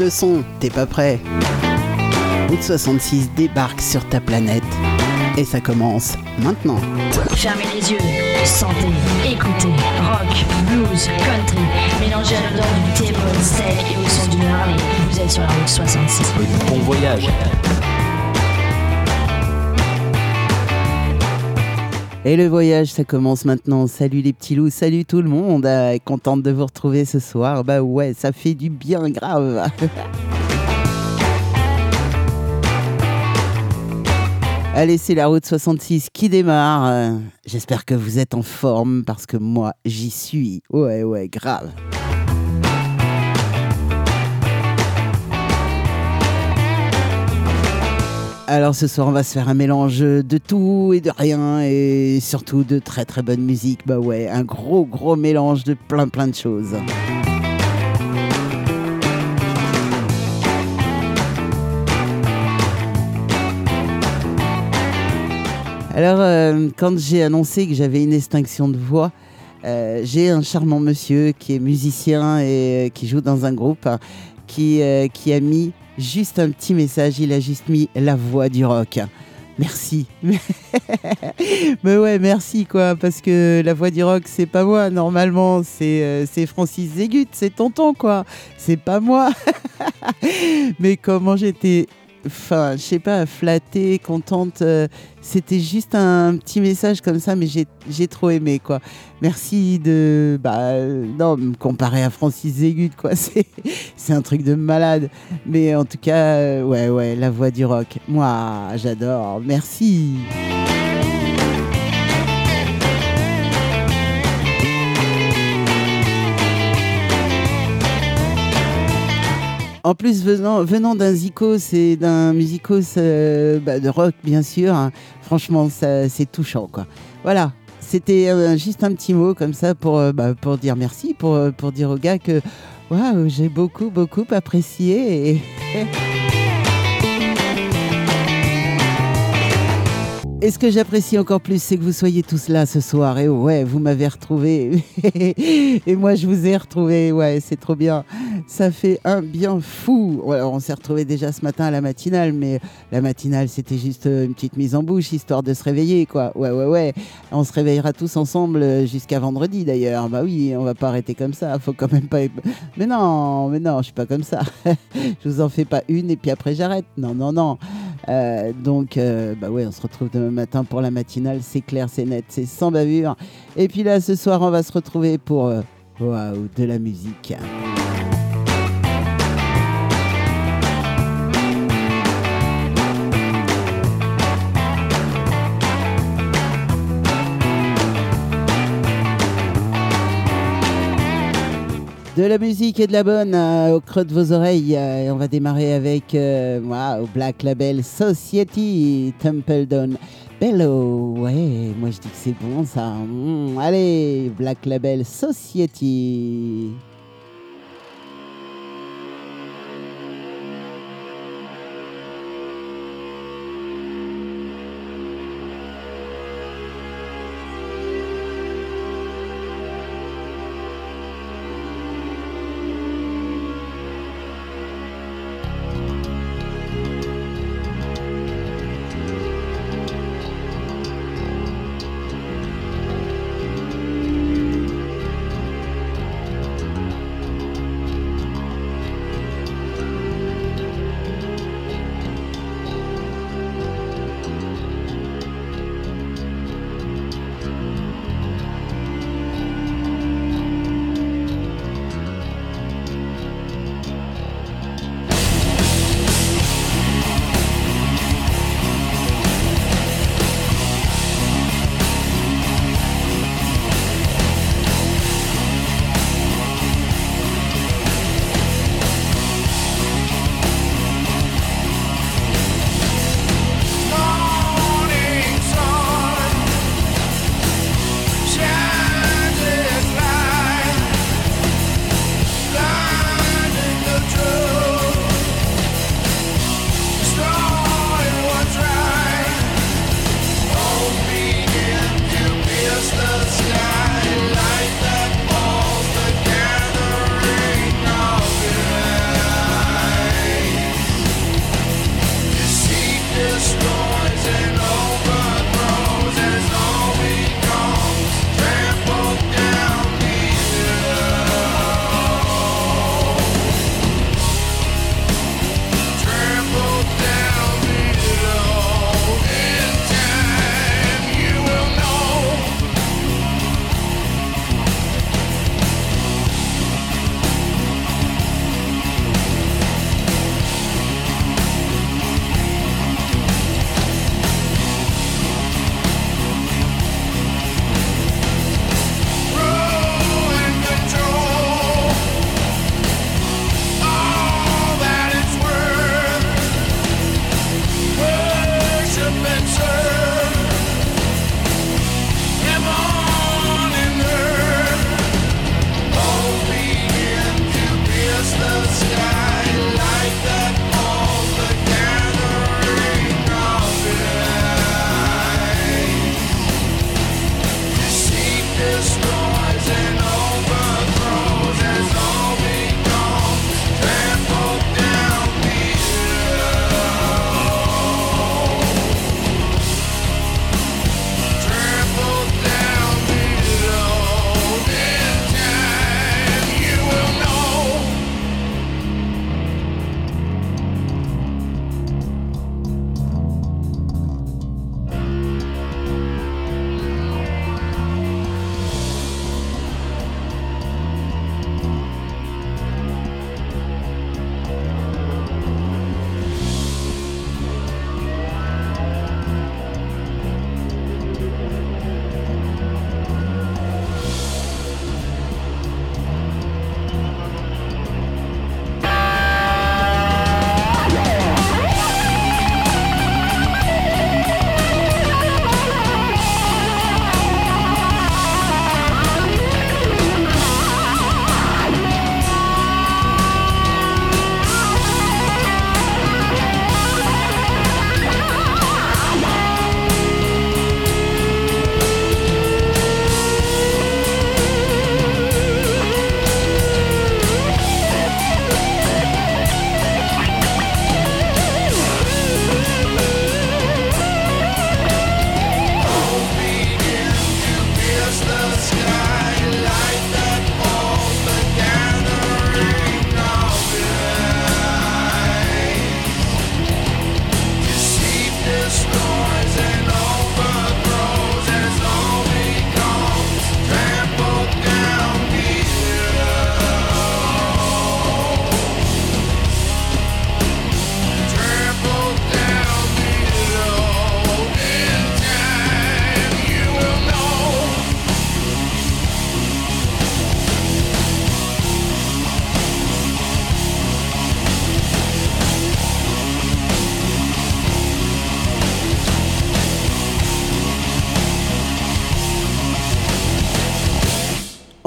le son, t'es pas prêt Route 66 débarque sur ta planète et ça commence maintenant. Fermez les yeux, sentez, écoutez, rock, blues, country, mélangez à l'odeur du thé, sel et au son du Harley. Vous êtes sur la route 66. Bon voyage. Et le voyage, ça commence maintenant. Salut les petits loups, salut tout le monde. Euh, contente de vous retrouver ce soir. Bah ouais, ça fait du bien grave. Allez, c'est la route 66 qui démarre. Euh, J'espère que vous êtes en forme parce que moi, j'y suis. Ouais, ouais, grave. Alors ce soir, on va se faire un mélange de tout et de rien et surtout de très très bonne musique. Bah ouais, un gros gros mélange de plein plein de choses. Alors, euh, quand j'ai annoncé que j'avais une extinction de voix, euh, j'ai un charmant monsieur qui est musicien et euh, qui joue dans un groupe hein, qui, qui a mis juste un petit message. Il a juste mis la voix du rock. Merci. Mais ouais, merci quoi, parce que la voix du rock, c'est pas moi. Normalement, c'est euh, Francis Zégut, c'est tonton quoi. C'est pas moi. Mais comment j'étais enfin, je sais pas, flattée, contente. euh, C'était juste un petit message comme ça, mais j'ai- trop aimé, quoi. Merci de, bah, non, me comparer à Francis Zégut, quoi. C'est c'est un truc de malade. Mais en tout cas, euh, ouais, ouais, la voix du rock. Moi, j'adore. Merci. En plus, venant, d'un zikos et d'un musicos euh, bah, de rock, bien sûr, hein, franchement, c'est touchant, quoi. Voilà, c'était euh, juste un petit mot comme ça pour, euh, bah, dire merci, pour, dire au gars que j'ai beaucoup, beaucoup apprécié. Et ce que j'apprécie encore plus, c'est que vous soyez tous là ce soir. Et ouais, vous m'avez retrouvé. et moi, je vous ai retrouvé. Ouais, c'est trop bien. Ça fait un bien fou. Ouais, on s'est retrouvé déjà ce matin à la matinale, mais la matinale, c'était juste euh, une petite mise en bouche, histoire de se réveiller, quoi. Ouais, ouais, ouais. On se réveillera tous ensemble euh, jusqu'à vendredi, d'ailleurs. Bah oui, on va pas arrêter comme ça. Faut quand même pas. Mais non, mais non, je suis pas comme ça. je vous en fais pas une et puis après j'arrête. Non, non, non. Euh, donc, euh, bah ouais, on se retrouve demain matin pour la matinale. C'est clair, c'est net, c'est sans bavure. Et puis là, ce soir, on va se retrouver pour euh, de la musique. De la musique et de la bonne euh, au creux de vos oreilles. euh, et on va démarrer avec euh, Black Label Society, Templedown Bellow. Ouais, moi je dis que c'est bon ça. Mm, allez, Black Label Society.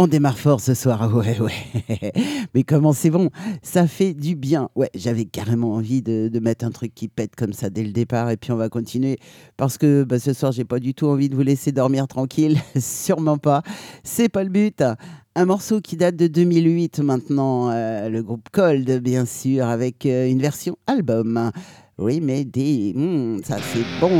On démarre fort ce soir, ouais, ouais. Mais comment c'est bon, ça fait du bien. Ouais, j'avais carrément envie de, mettre un truc qui pète comme ça dès le départ, et puis on va continuer parce que bah, ce soir, j'ai pas du tout envie de vous laisser dormir tranquille, sûrement pas. C'est pas le but. Un morceau qui date de 2008 maintenant, euh, le groupe Cold, bien sûr, avec euh, une version album. Oui, mais hmm, ça c'est bon.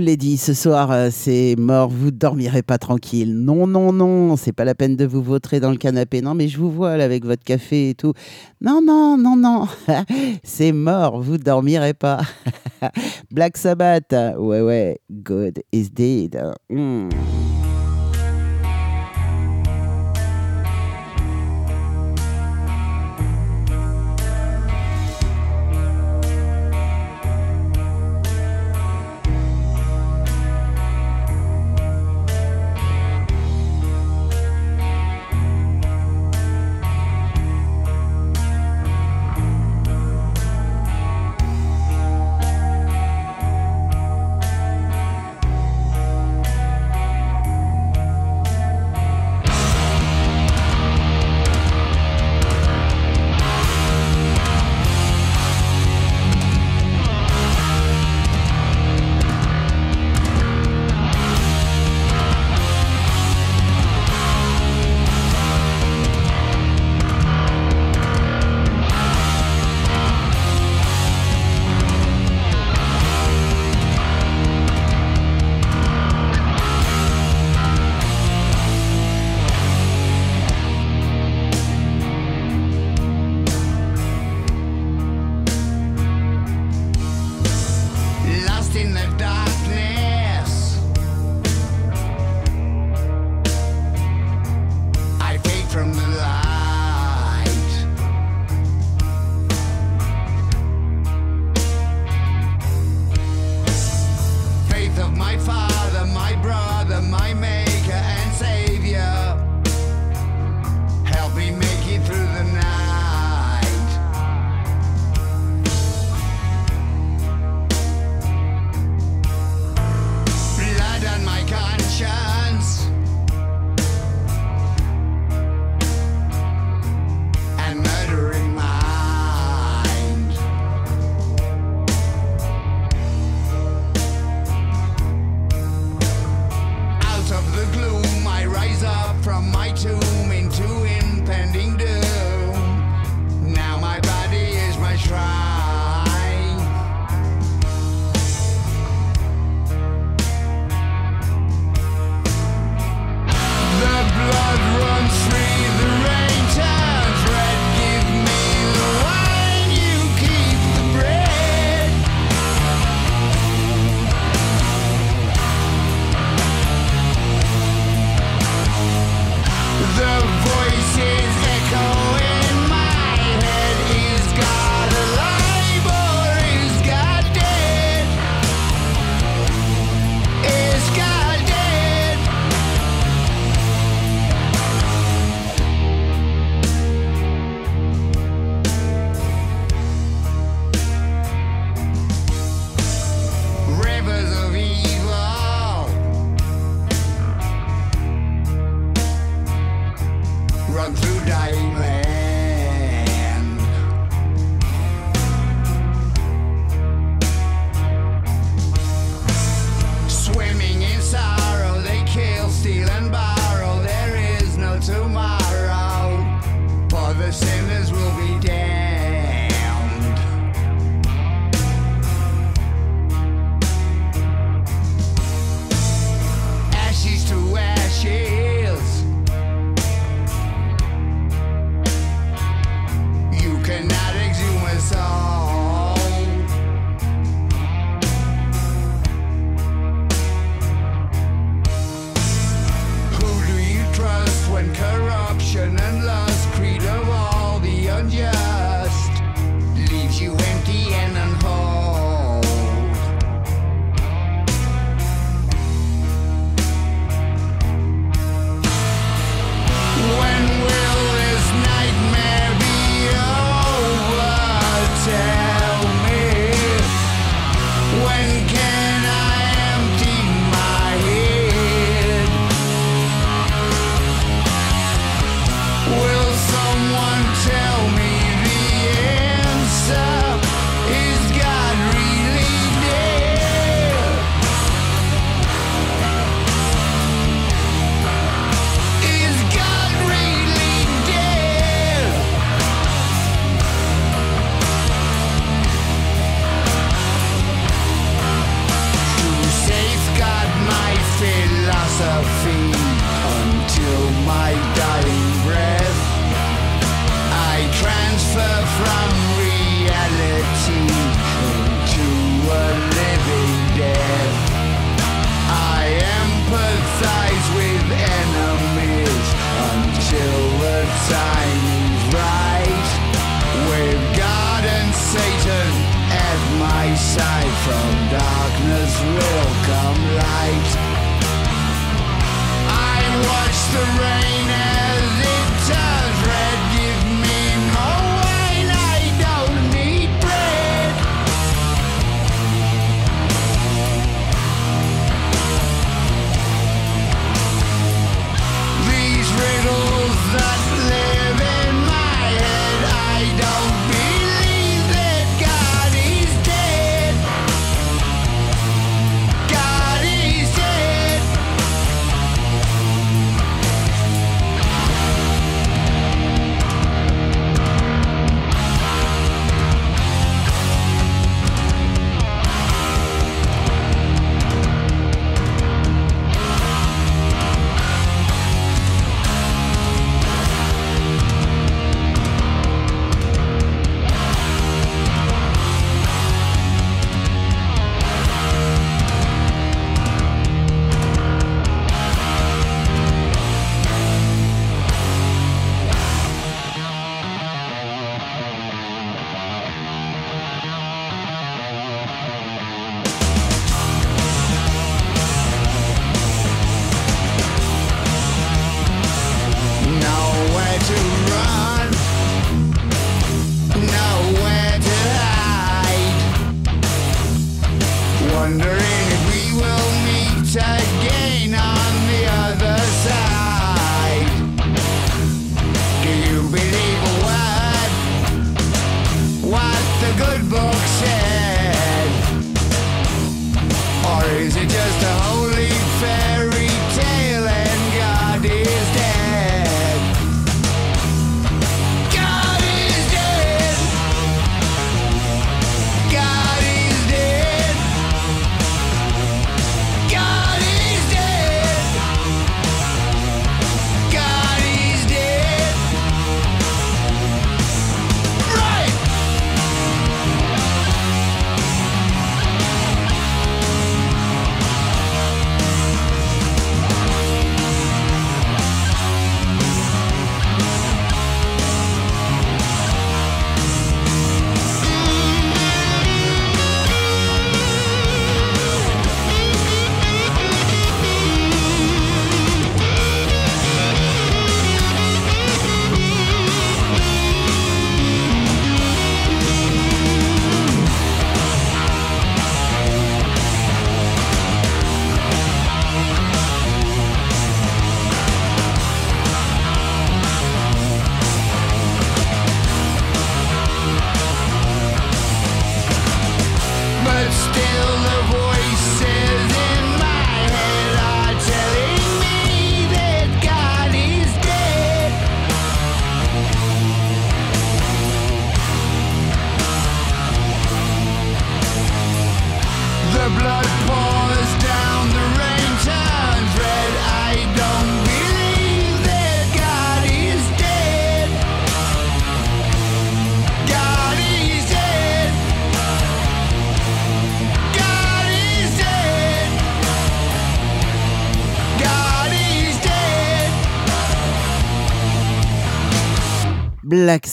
L'ai dit, ce soir, euh, c'est mort, vous dormirez pas tranquille. Non, non, non, c'est pas la peine de vous vautrer dans le canapé. Non, mais je vous vois avec votre café et tout. Non, non, non, non, c'est mort, vous dormirez pas. Black Sabbath, ouais, ouais, God is dead. Hmm.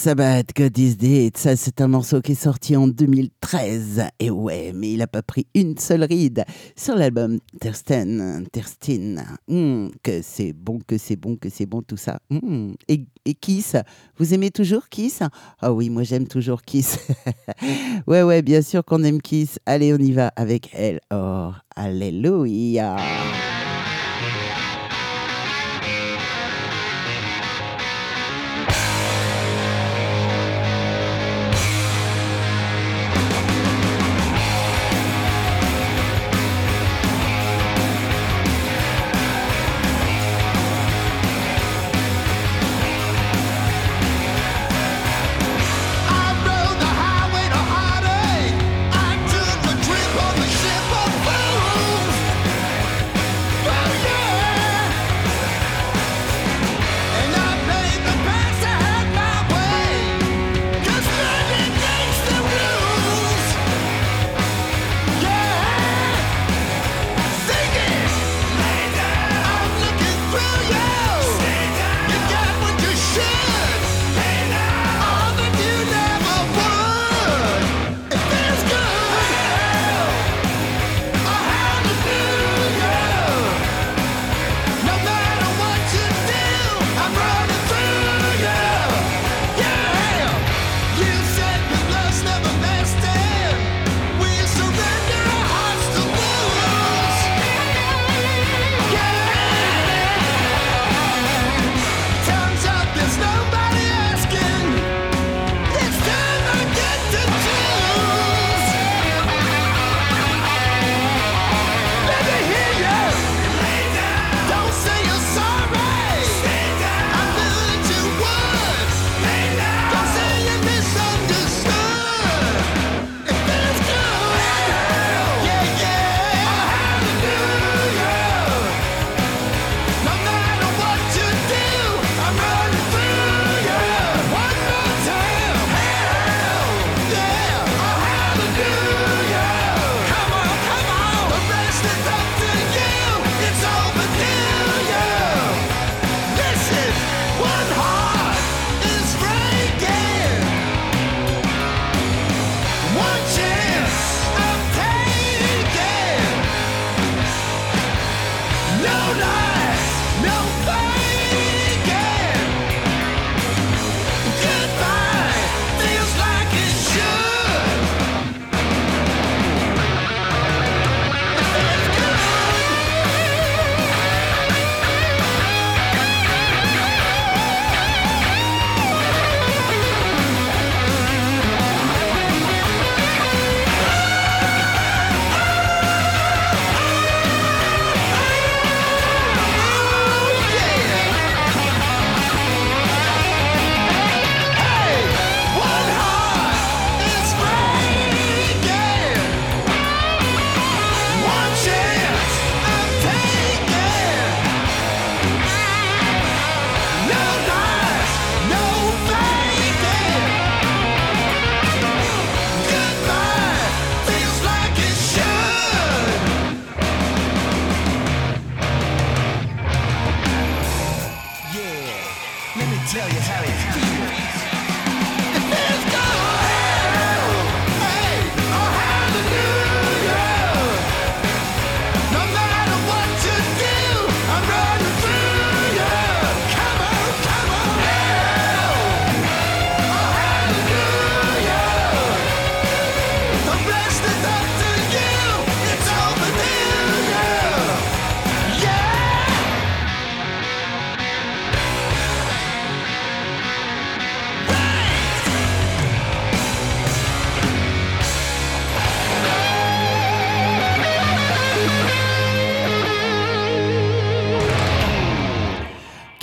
Sabbath, God is Dead, ça c'est un morceau qui est sorti en 2013. Et ouais, mais il n'a pas pris une seule ride sur l'album Tersten, Terstine. Hum, que c'est bon, que c'est bon, que c'est bon tout ça. Hum. Et, Kiss, vous aimez toujours Kiss? Ah oui, moi j'aime toujours Kiss. ouais, ouais, bien sûr qu'on aime Kiss. Allez, on y va avec elle. Oh, Alléluia.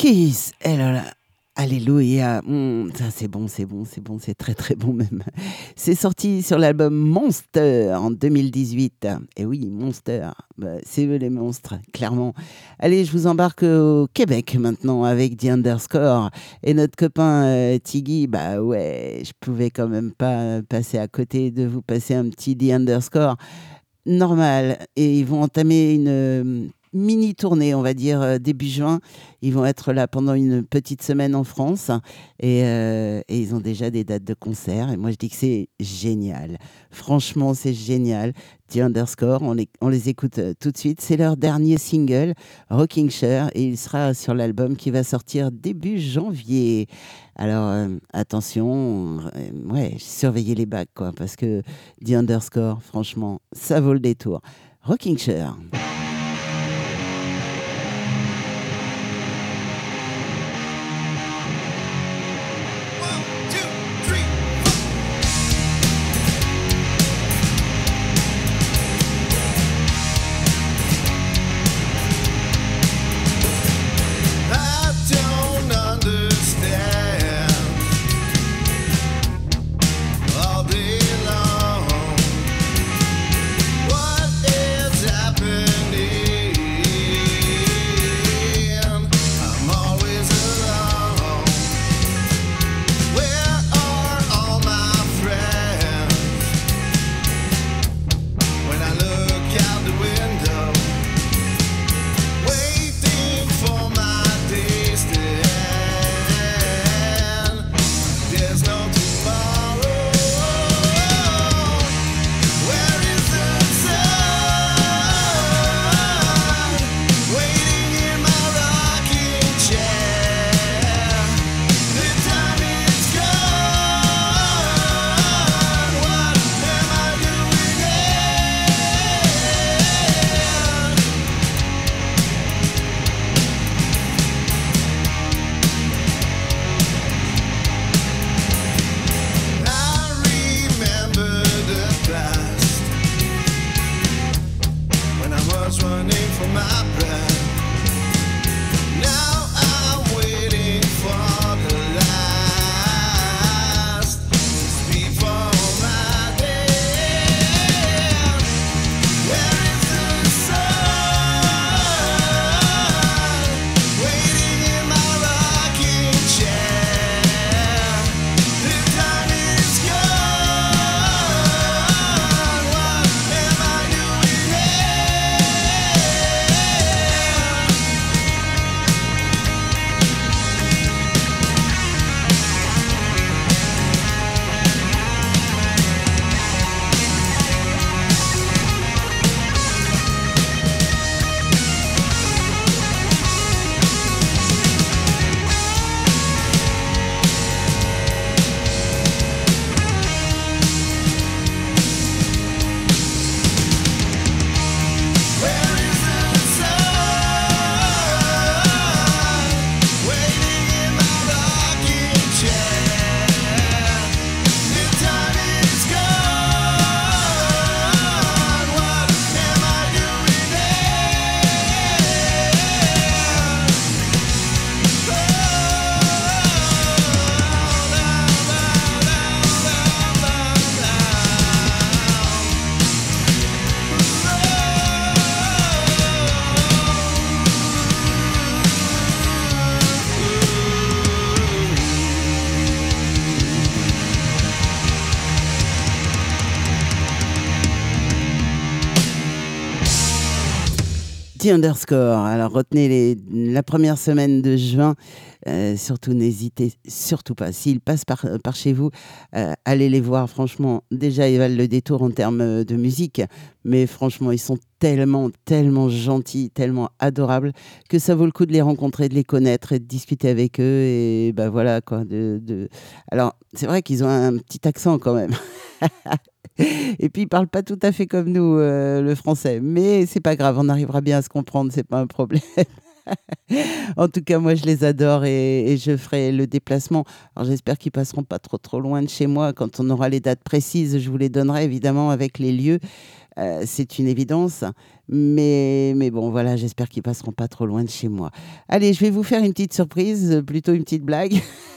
Kiss, eh là là, alléluia, Mm, ça c'est bon, c'est bon, c'est bon, c'est très très bon même. C'est sorti sur l'album Monster en 2018. Et oui, Monster, bah, c'est eux les monstres, clairement. Allez, je vous embarque au Québec maintenant avec The Underscore. Et notre copain euh, Tiggy, bah ouais, je pouvais quand même pas passer à côté de vous passer un petit The Underscore normal. Et ils vont entamer une mini tournée, on va dire, euh, début juin. Ils vont être là pendant une petite semaine en France. Et, euh, et ils ont déjà des dates de concert. Et moi, je dis que c'est génial. Franchement, c'est génial. The Underscore, on les, écoute euh, tout de suite. C'est leur dernier single, Rocking Chair. Et il sera sur l'album qui va sortir début janvier. Alors, attention, euh, surveillez les bacs, quoi, parce que The Underscore, franchement, ça vaut le détour. Rocking Chair. Underscore. Alors retenez les, la première semaine de juin. Euh, surtout, n'hésitez surtout pas. S'ils passent par, par chez vous, euh, allez les voir. Franchement, déjà, ils valent le détour en termes euh, de musique. Mais franchement, ils sont tellement, tellement gentils, tellement adorables que ça vaut le coup de les rencontrer, de les connaître et de discuter avec eux. Et ben voilà quoi. De, de... Alors, c'est vrai qu'ils ont un petit accent quand même. Et puis, ils parlent pas tout à fait comme nous, euh, le français. Mais c'est pas grave, on arrivera bien à se comprendre, c'est pas un problème. en tout cas, moi, je les adore et, je ferai le déplacement. Alors, j'espère qu'ils passeront pas trop trop loin de chez moi. Quand on aura les dates précises, je vous les donnerai évidemment avec les lieux. Euh, c'est une évidence. Mais, mais bon, voilà, j'espère qu'ils passeront pas trop loin de chez moi. Allez, je vais vous faire une petite surprise, euh, plutôt une petite blague.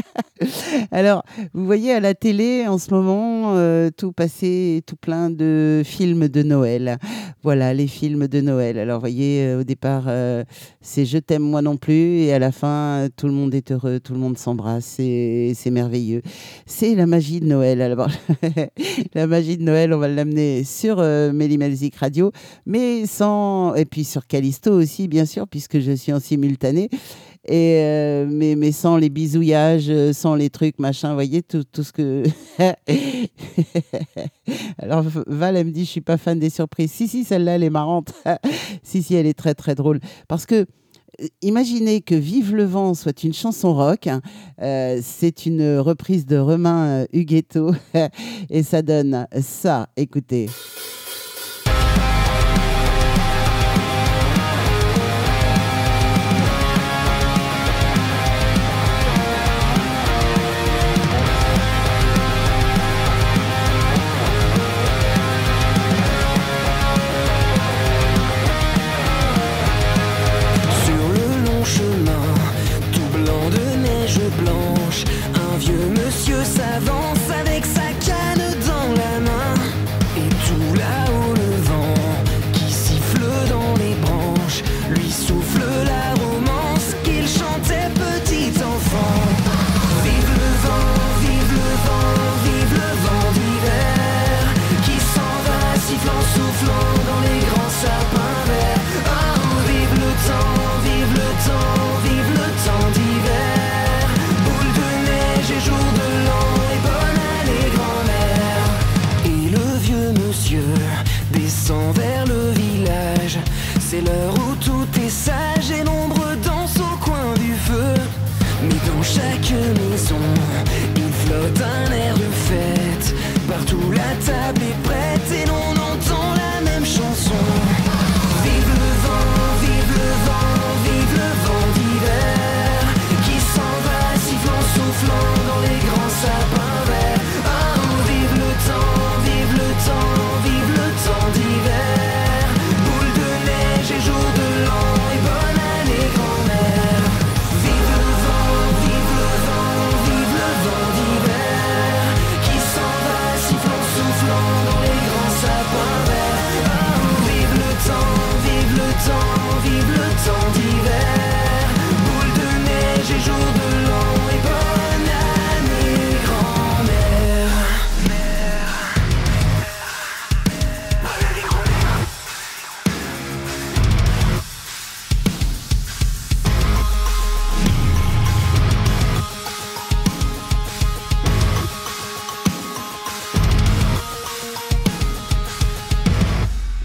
Alors, vous voyez à la télé en ce moment, euh, tout passé, tout plein de films de Noël. Voilà, les films de Noël. Alors, vous voyez, euh, au départ, euh, c'est Je t'aime moi non plus, et à la fin, tout le monde est heureux, tout le monde s'embrasse, c'est c'est merveilleux. C'est la magie de Noël. Alors, la magie de Noël, on va l'amener sur euh, Méli Melzik Radio, mais sans. Et puis sur Callisto aussi, bien sûr, puisque je suis en simultané. Et euh, mais, mais sans les bisouillages, euh, sans les trucs, machin, vous voyez, tout, tout ce que. Alors Val, elle me dit, je suis pas fan des surprises. Si, si, celle-là, elle est marrante. si, si, elle est très, très drôle. Parce que. euh, Imaginez que Vive le vent soit une chanson rock. hein. C'est une reprise de Romain Huguetto et ça donne ça. Écoutez.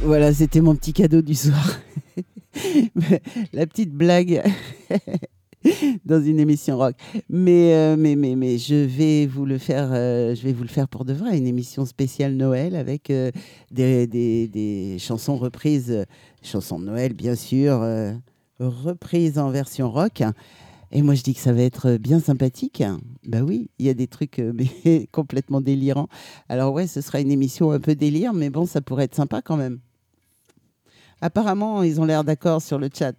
Voilà, c'était mon petit cadeau du soir. La petite blague dans une émission rock. Mais, euh, mais, mais, mais je vais vous le faire, euh, je vais vous le faire pour de vrai, une émission spéciale Noël avec euh, des, des, chansons reprises, chansons de Noël bien sûr, reprises en version rock. Et moi, je dis que ça va être bien sympathique. Bah oui, il y a des trucs mais complètement délirants. Alors ouais, ce sera une émission un peu délire, mais bon, ça pourrait être sympa quand même. Apparemment, ils ont l'air d'accord sur le chat.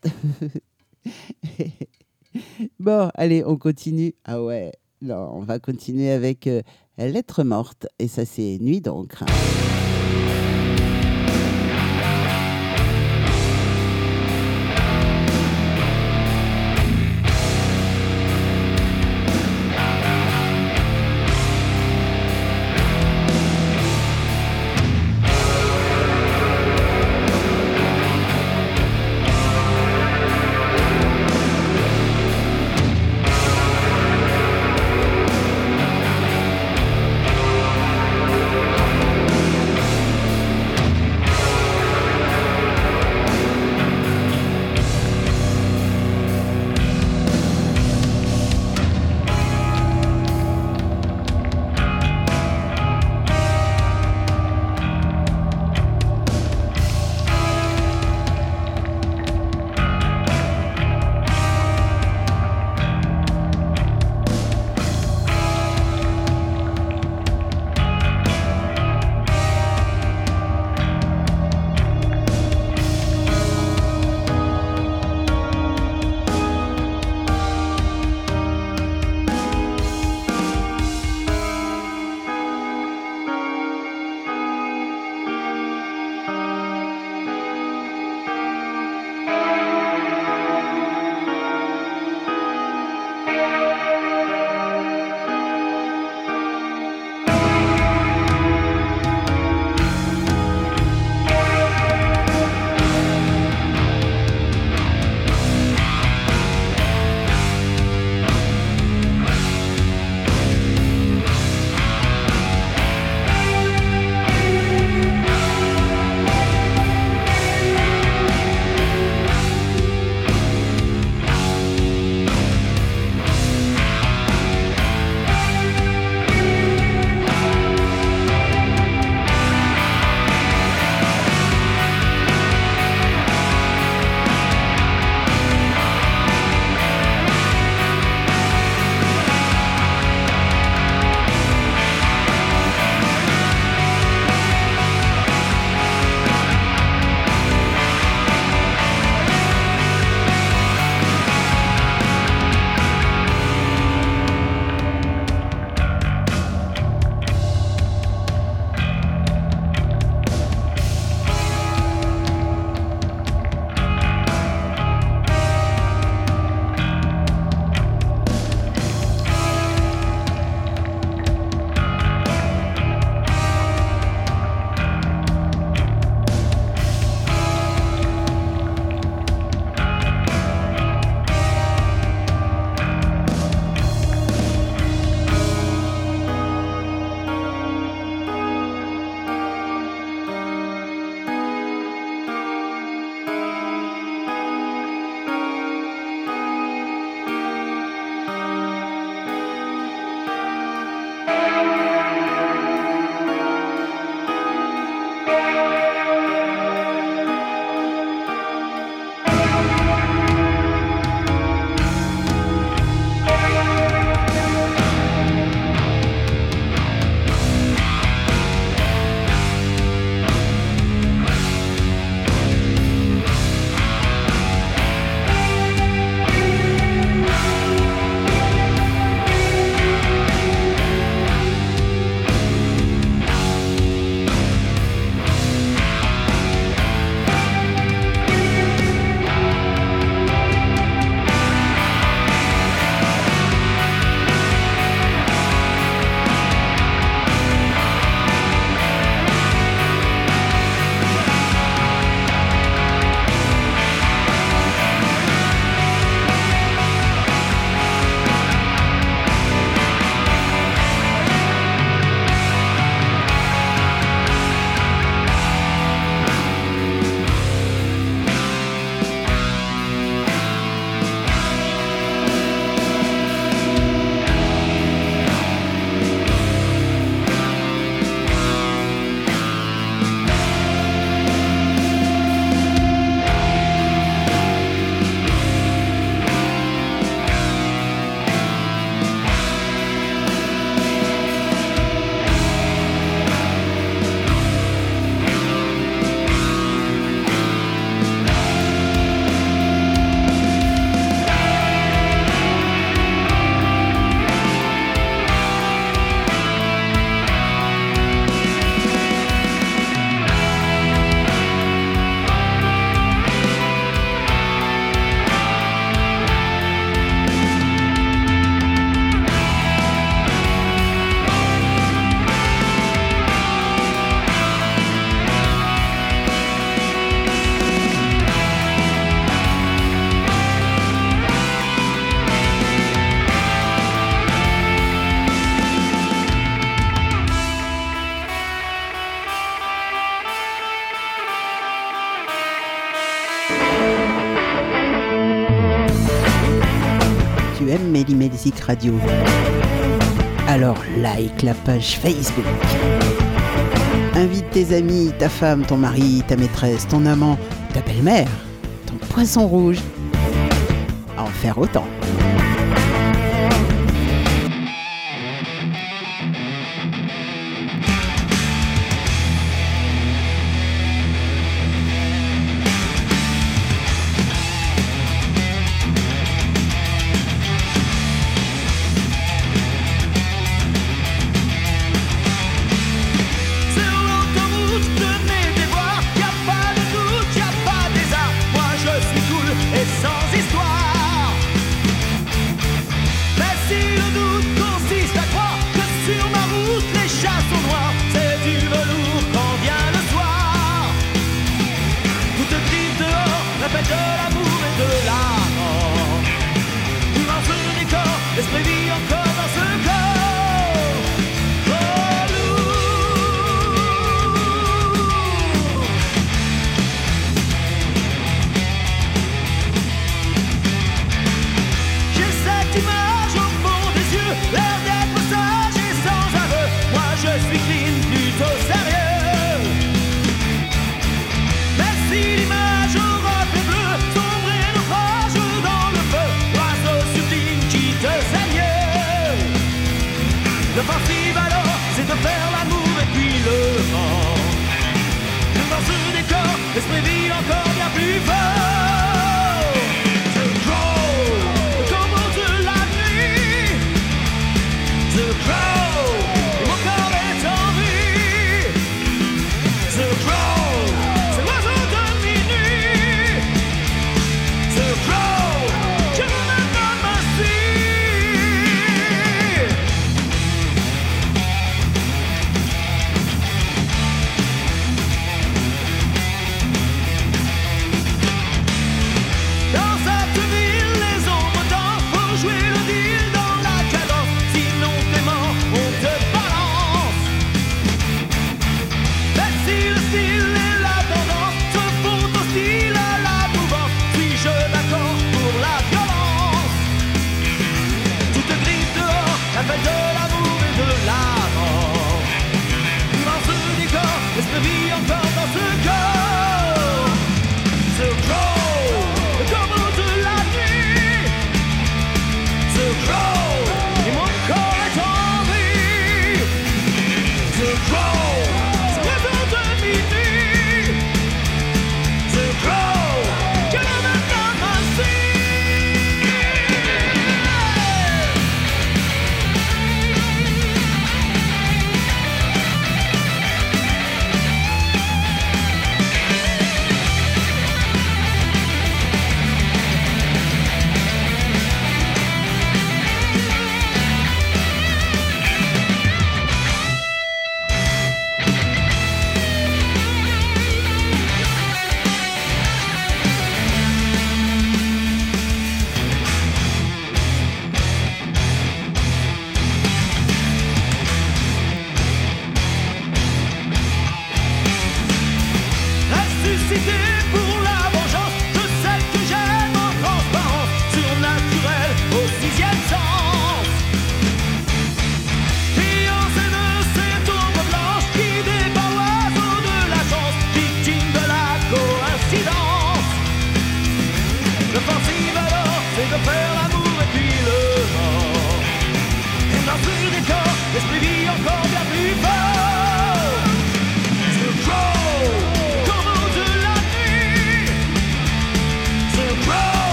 bon, allez, on continue. Ah ouais, non, on va continuer avec euh, Lettre morte. Et ça, c'est Nuit d'encre. Alors like la page Facebook. Invite tes amis, ta femme, ton mari, ta maîtresse, ton amant, ta belle-mère, ton poisson rouge à en faire autant.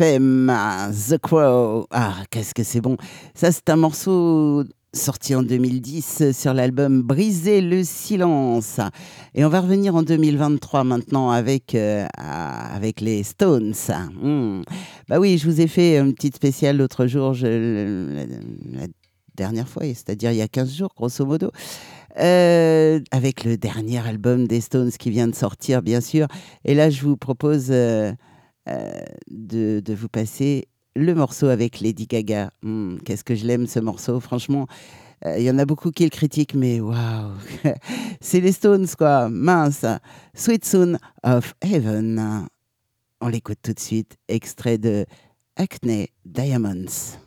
The Crow. Ah, qu'est-ce que c'est bon. Ça, c'est un morceau sorti en 2010 sur l'album Briser le silence. Et on va revenir en 2023 maintenant avec, euh, avec les Stones. Mmh. Bah oui, je vous ai fait une petite spéciale l'autre jour, la, dernière fois, c'est-à-dire il y a 15 jours, grosso modo. Euh, avec le dernier album des Stones qui vient de sortir, bien sûr. Et là, je vous propose... Euh, de, de vous passer le morceau avec Lady Gaga. Hmm, Qu'est-ce que je l'aime ce morceau, franchement. euh, Il y en a beaucoup qui le critiquent, mais waouh, c'est les Stones quoi, mince. Sweet Soon of Heaven. On l'écoute tout de suite, extrait de Acne Diamonds.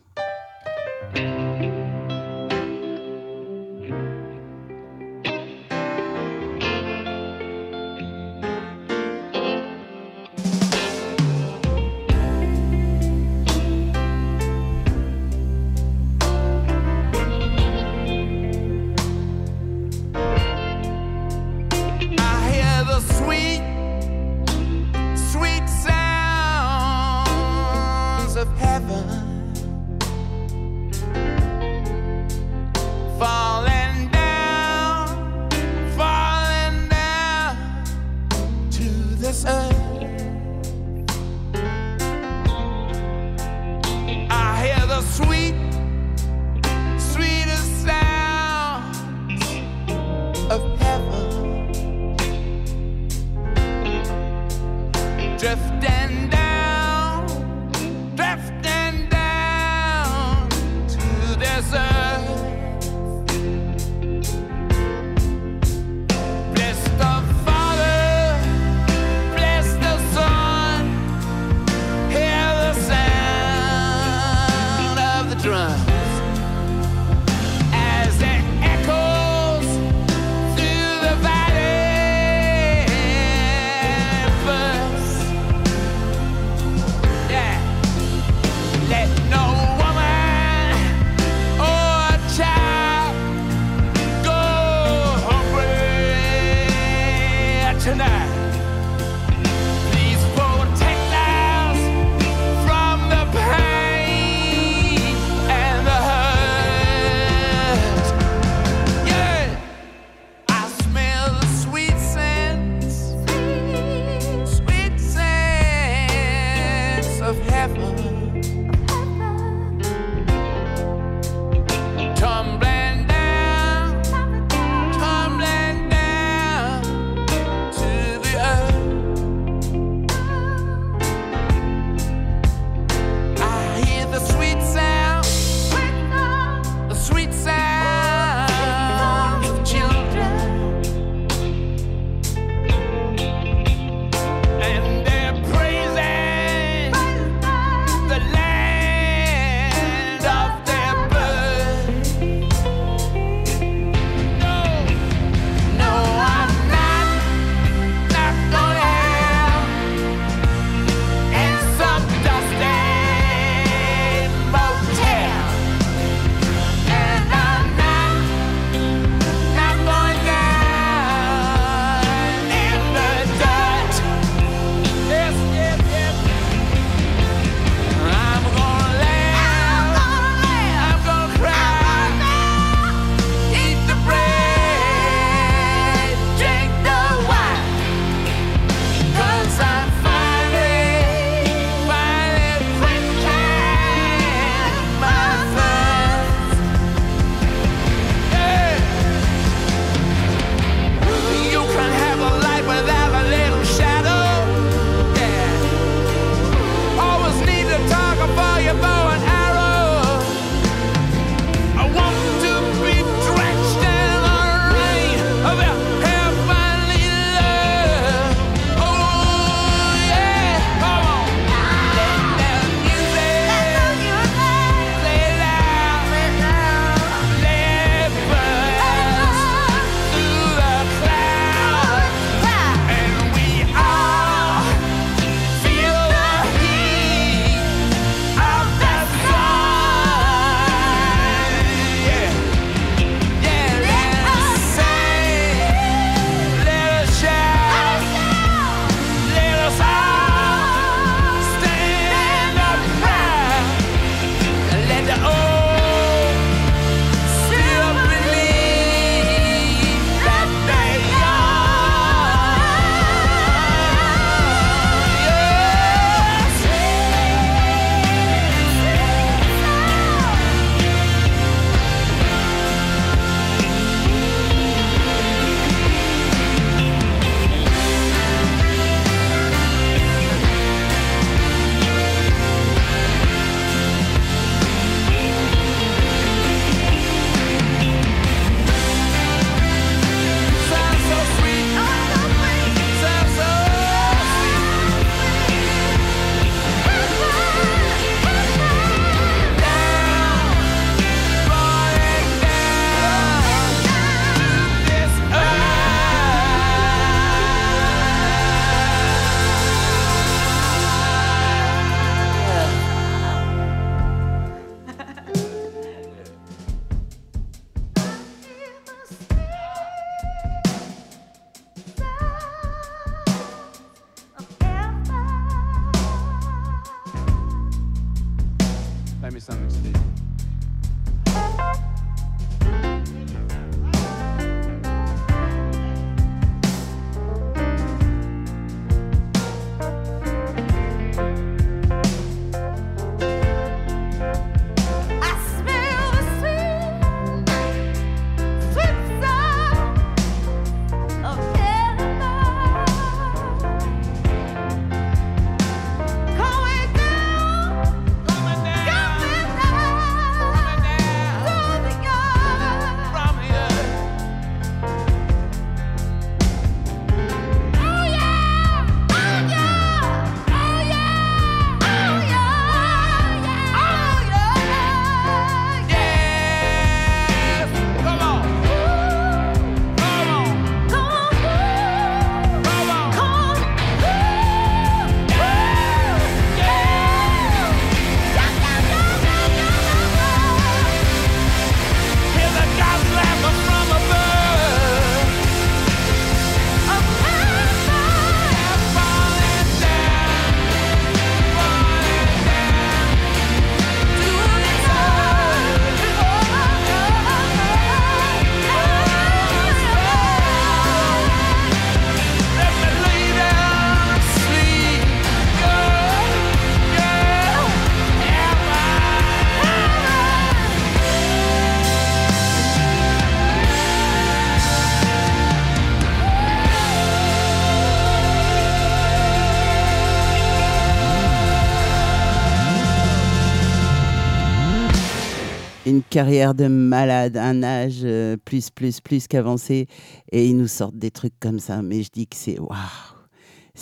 Carrière de malade, un âge euh, plus, plus, plus qu'avancé. Et ils nous sortent des trucs comme ça. Mais je dis que c'est waouh!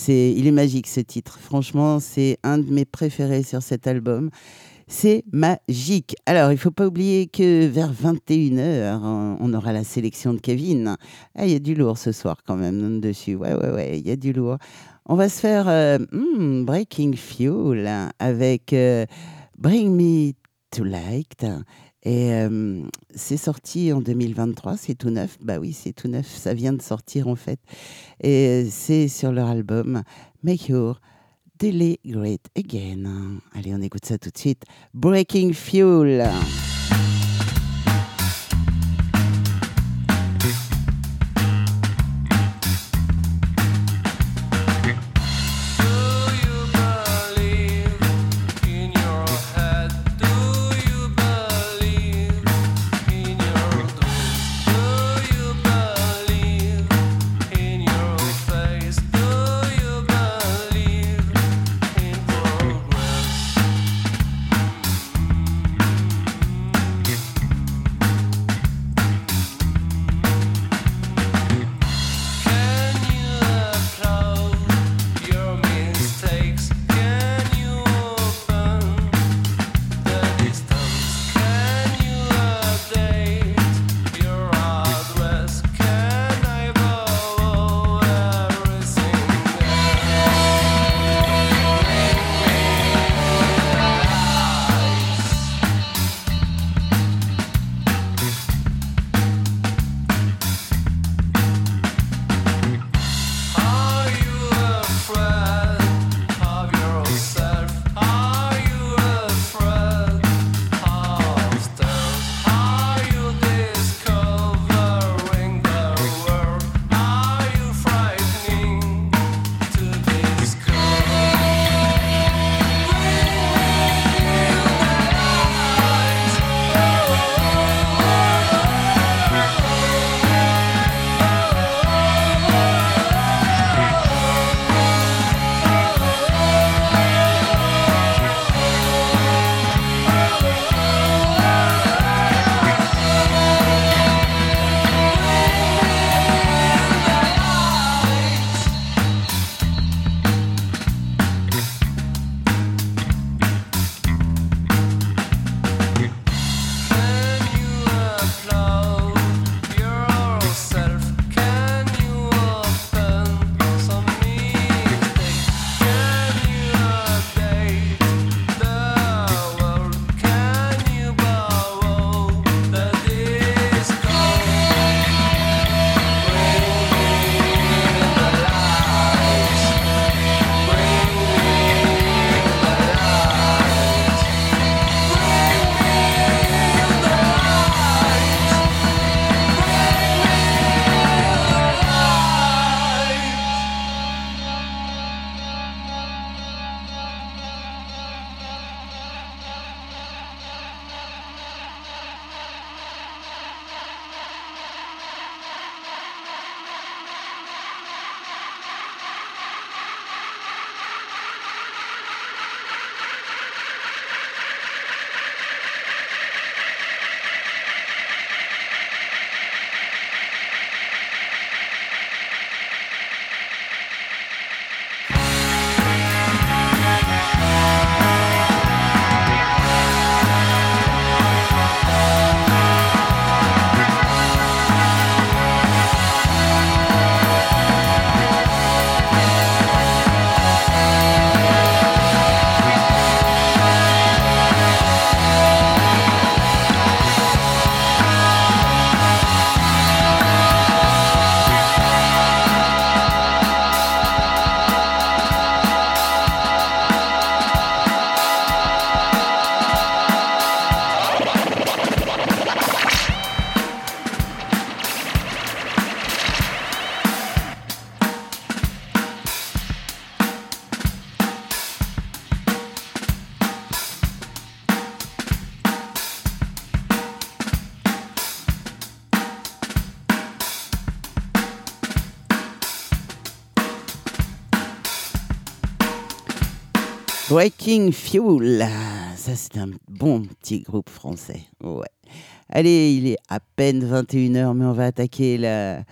Il est magique ce titre. Franchement, c'est un de mes préférés sur cet album. C'est magique. Alors, il faut pas oublier que vers 21h, on aura la sélection de Kevin. Ah, il y a du lourd ce soir quand même dessus. Ouais, ouais, ouais, il y a du lourd. On va se faire euh, hmm, Breaking Fuel avec euh, Bring Me to Light. Et euh, c'est sorti en 2023, c'est tout neuf. Bah oui, c'est tout neuf, ça vient de sortir en fait. Et c'est sur leur album Make Your Daily Great Again. Allez, on écoute ça tout de suite. Breaking Fuel. Breaking Fuel, ça c'est un bon petit groupe français. Ouais. Allez, il est à peine 21h, mais on va attaquer la,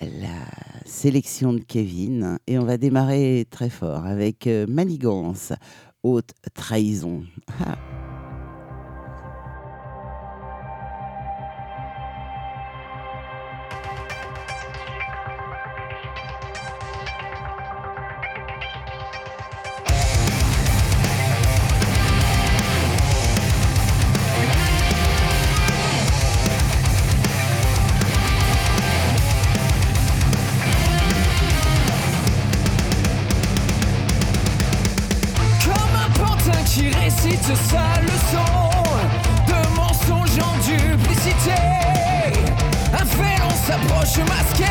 la sélection de Kevin et on va démarrer très fort avec euh, Manigance, haute trahison. Ah. ce sale leçon de mensonge en duplicité. Un félon s'approche masqué.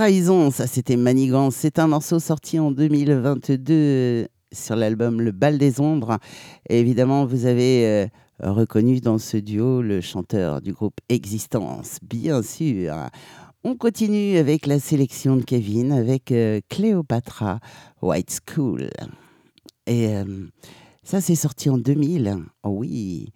Trahison, ça c'était Manigance. C'est un morceau sorti en 2022 euh, sur l'album Le Bal des Ombres. Évidemment, vous avez euh, reconnu dans ce duo le chanteur du groupe Existence, bien sûr. On continue avec la sélection de Kevin avec euh, Cléopatra White School. Et euh, ça, c'est sorti en 2000. Oh oui.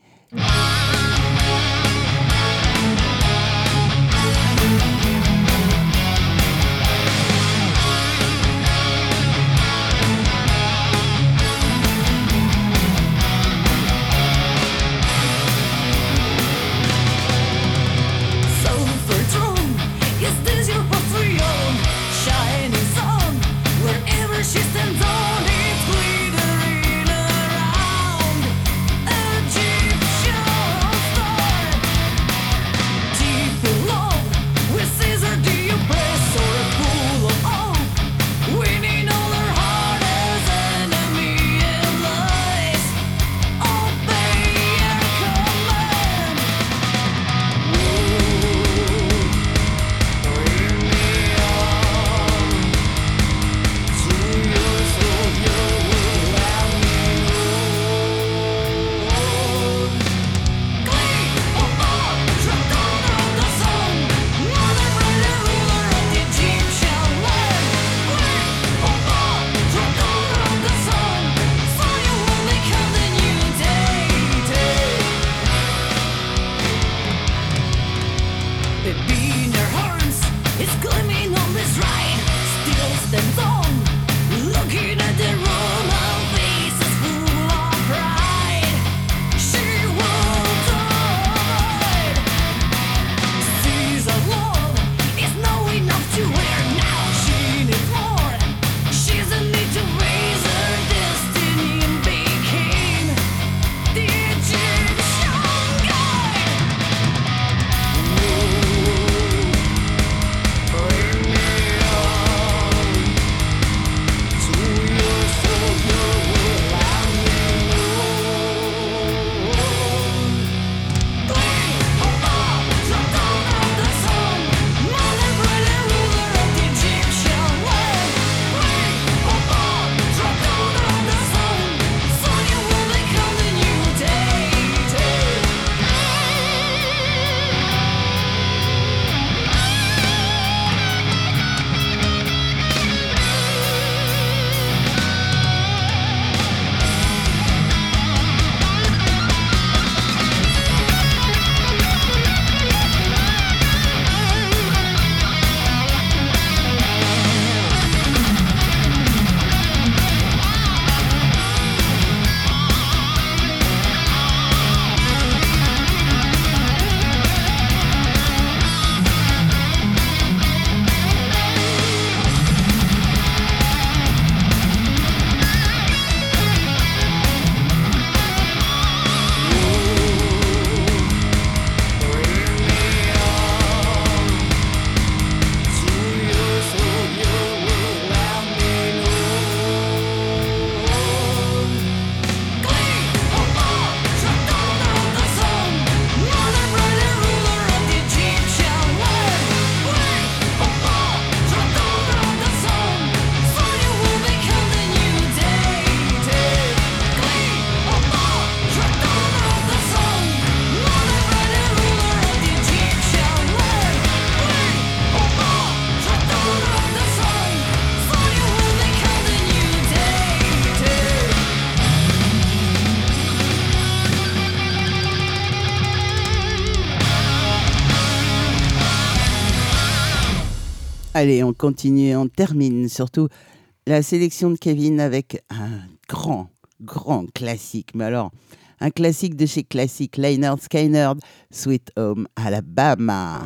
Allez, on continue, on termine surtout la sélection de Kevin avec un grand, grand classique. Mais alors, un classique de chez Classic, Lynyrd Skynyrd, Sweet Home Alabama.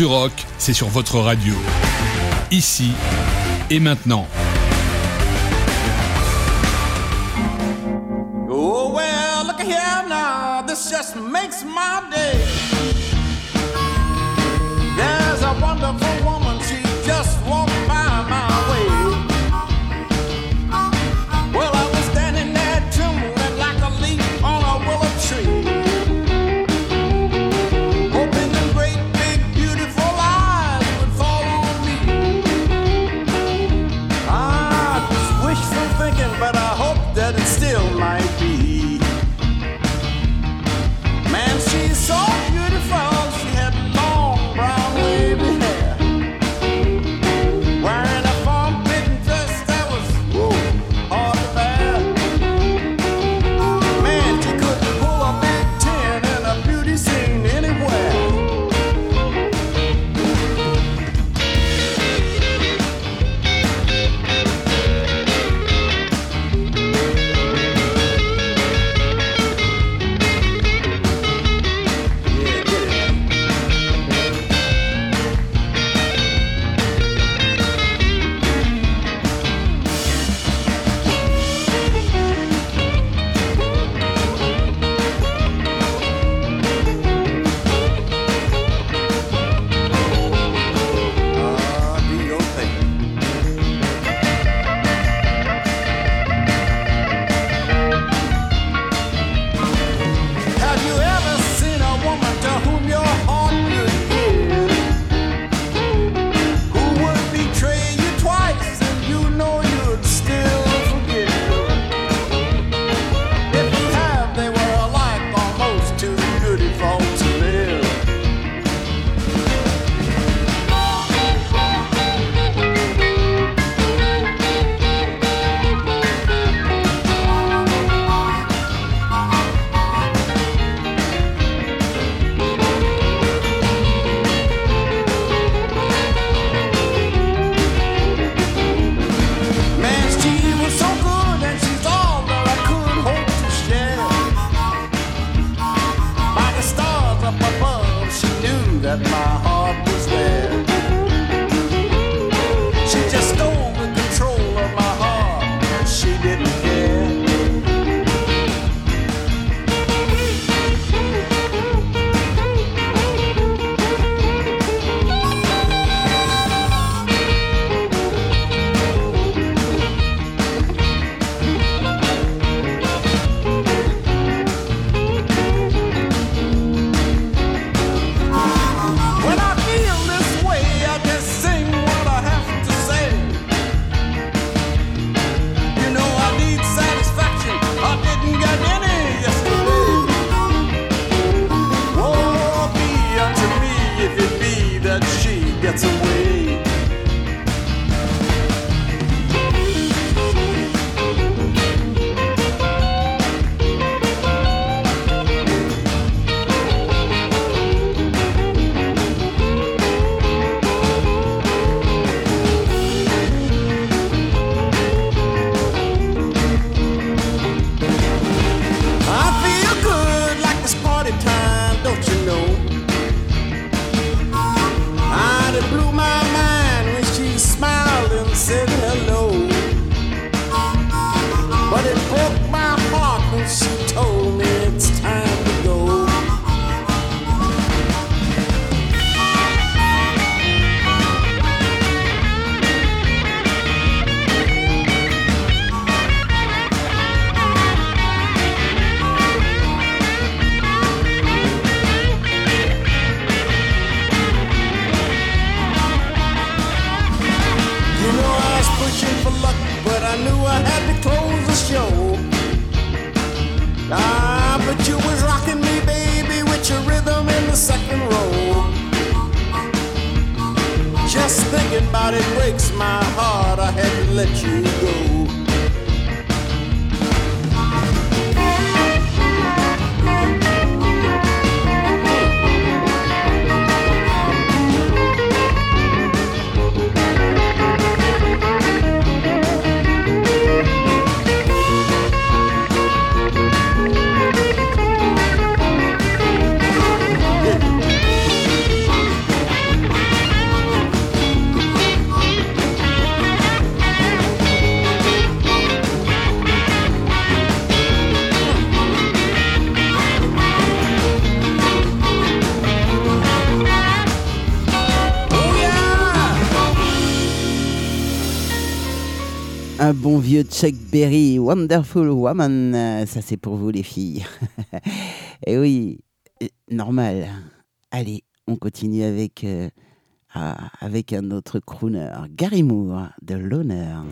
du rock, c'est sur votre radio. Ici et maintenant. to close the show. Ah, but you was rocking me, baby, with your rhythm in the second row. Just about it breaks my heart. I had to let you go. Un bon vieux Chuck Berry, Wonderful Woman. Ça, c'est pour vous, les filles. Et oui, euh, normal. Allez, on continue avec, euh, ah, avec un autre crooner, Gary Moore, de l'honneur.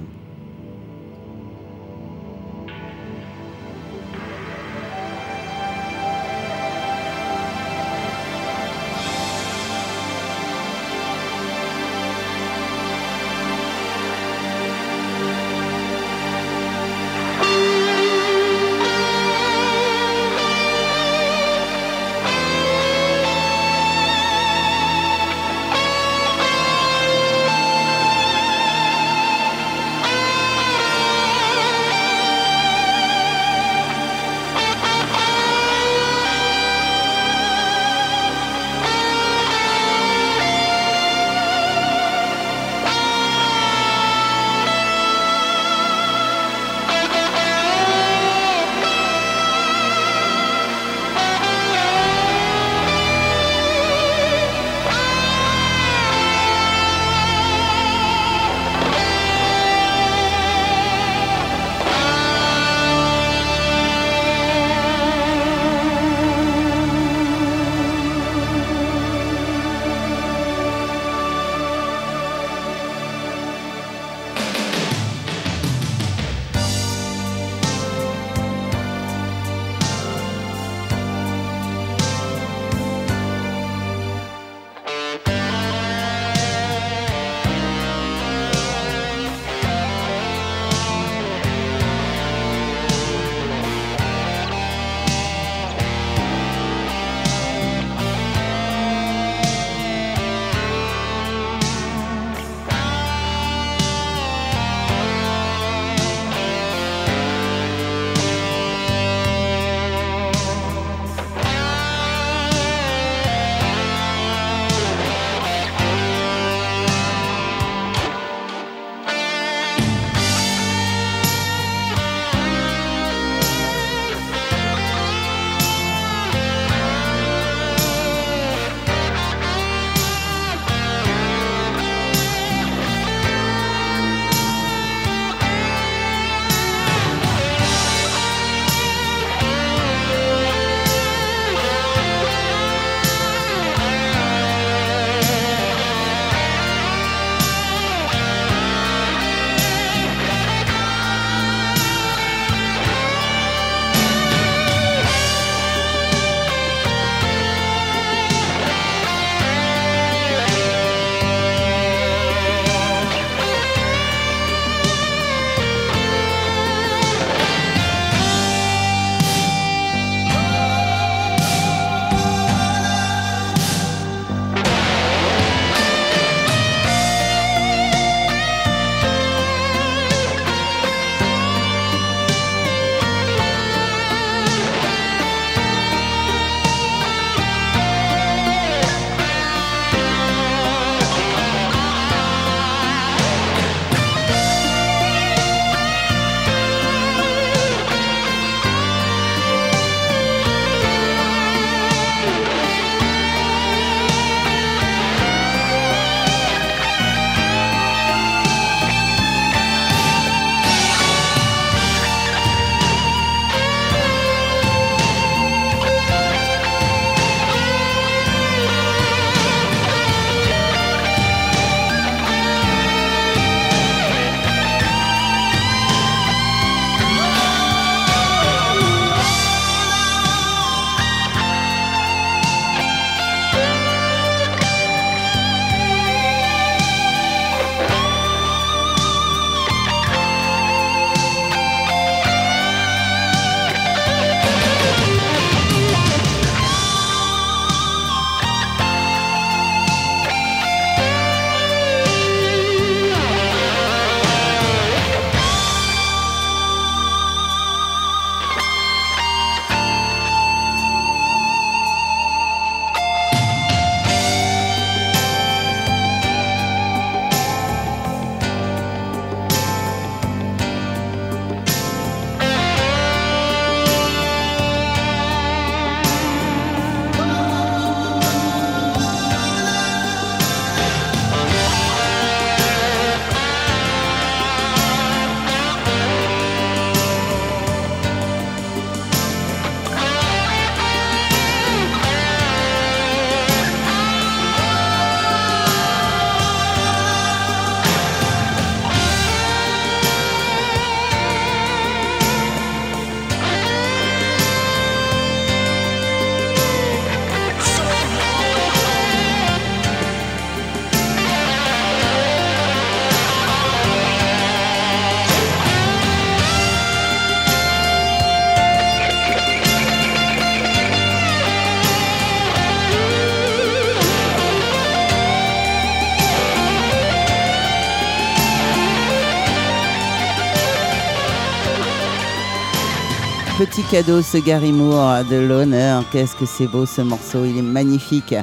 Petit cadeau, ce Gary Moore de l'honneur. Qu'est-ce que c'est beau ce morceau, il est magnifique.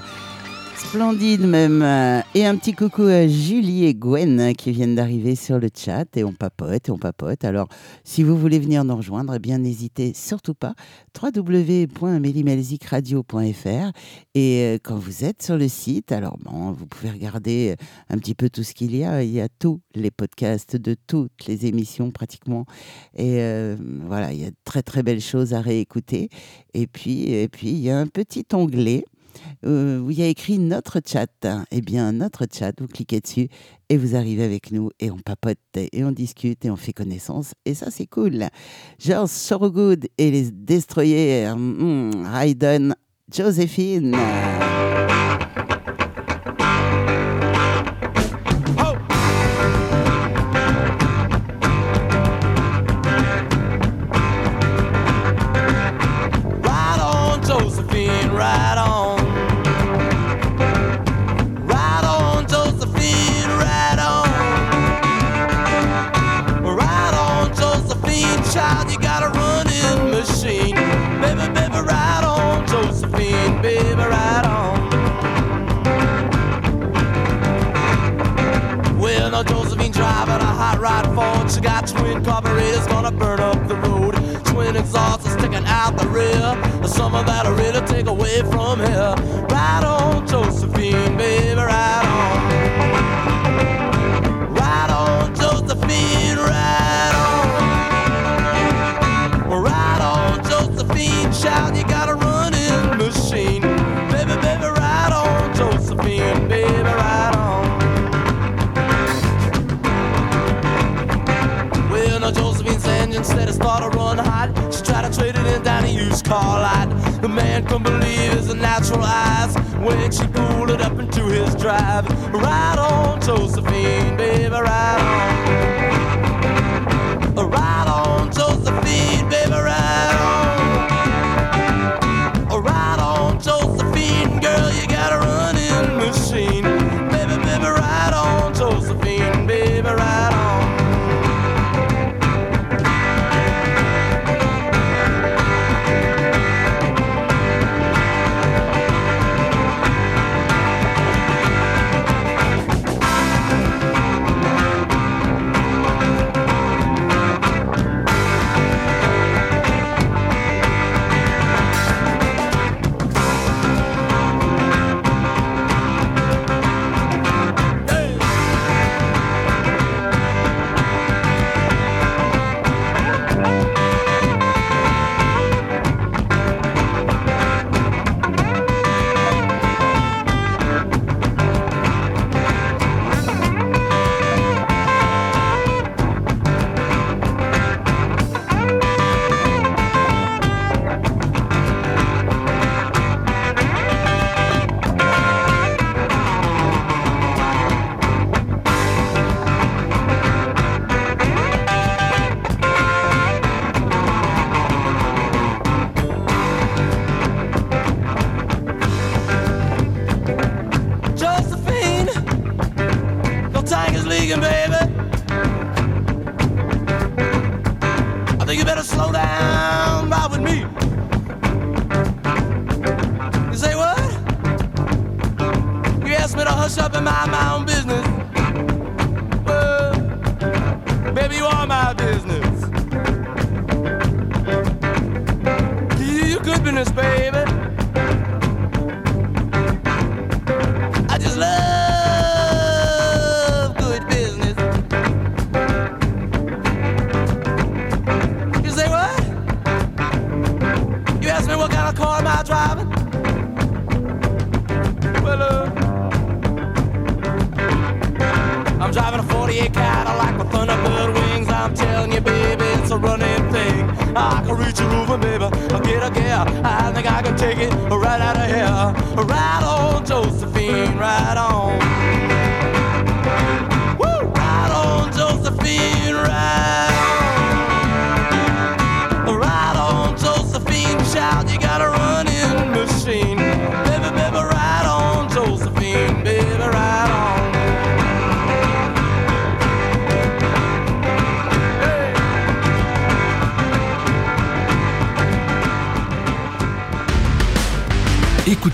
Splendide même. Et un petit coucou à Julie et Gwen qui viennent d'arriver sur le chat et on papote et on papote. Alors, si vous voulez venir nous rejoindre, eh bien n'hésitez surtout pas. www.melimelzicradio.fr Et euh, quand vous êtes sur le site, alors bon, vous pouvez regarder un petit peu tout ce qu'il y a. Il y a tous les podcasts de toutes les émissions pratiquement. Et euh, voilà, il y a de très très belles choses à réécouter. Et puis, et puis il y a un petit onglet euh, y a écrit notre chat. Eh bien, notre chat, vous cliquez dessus et vous arrivez avec nous et on papote et on discute et on fait connaissance. Et ça, c'est cool. George Sorogood et les Destroyers, mm, Raiden, Joséphine.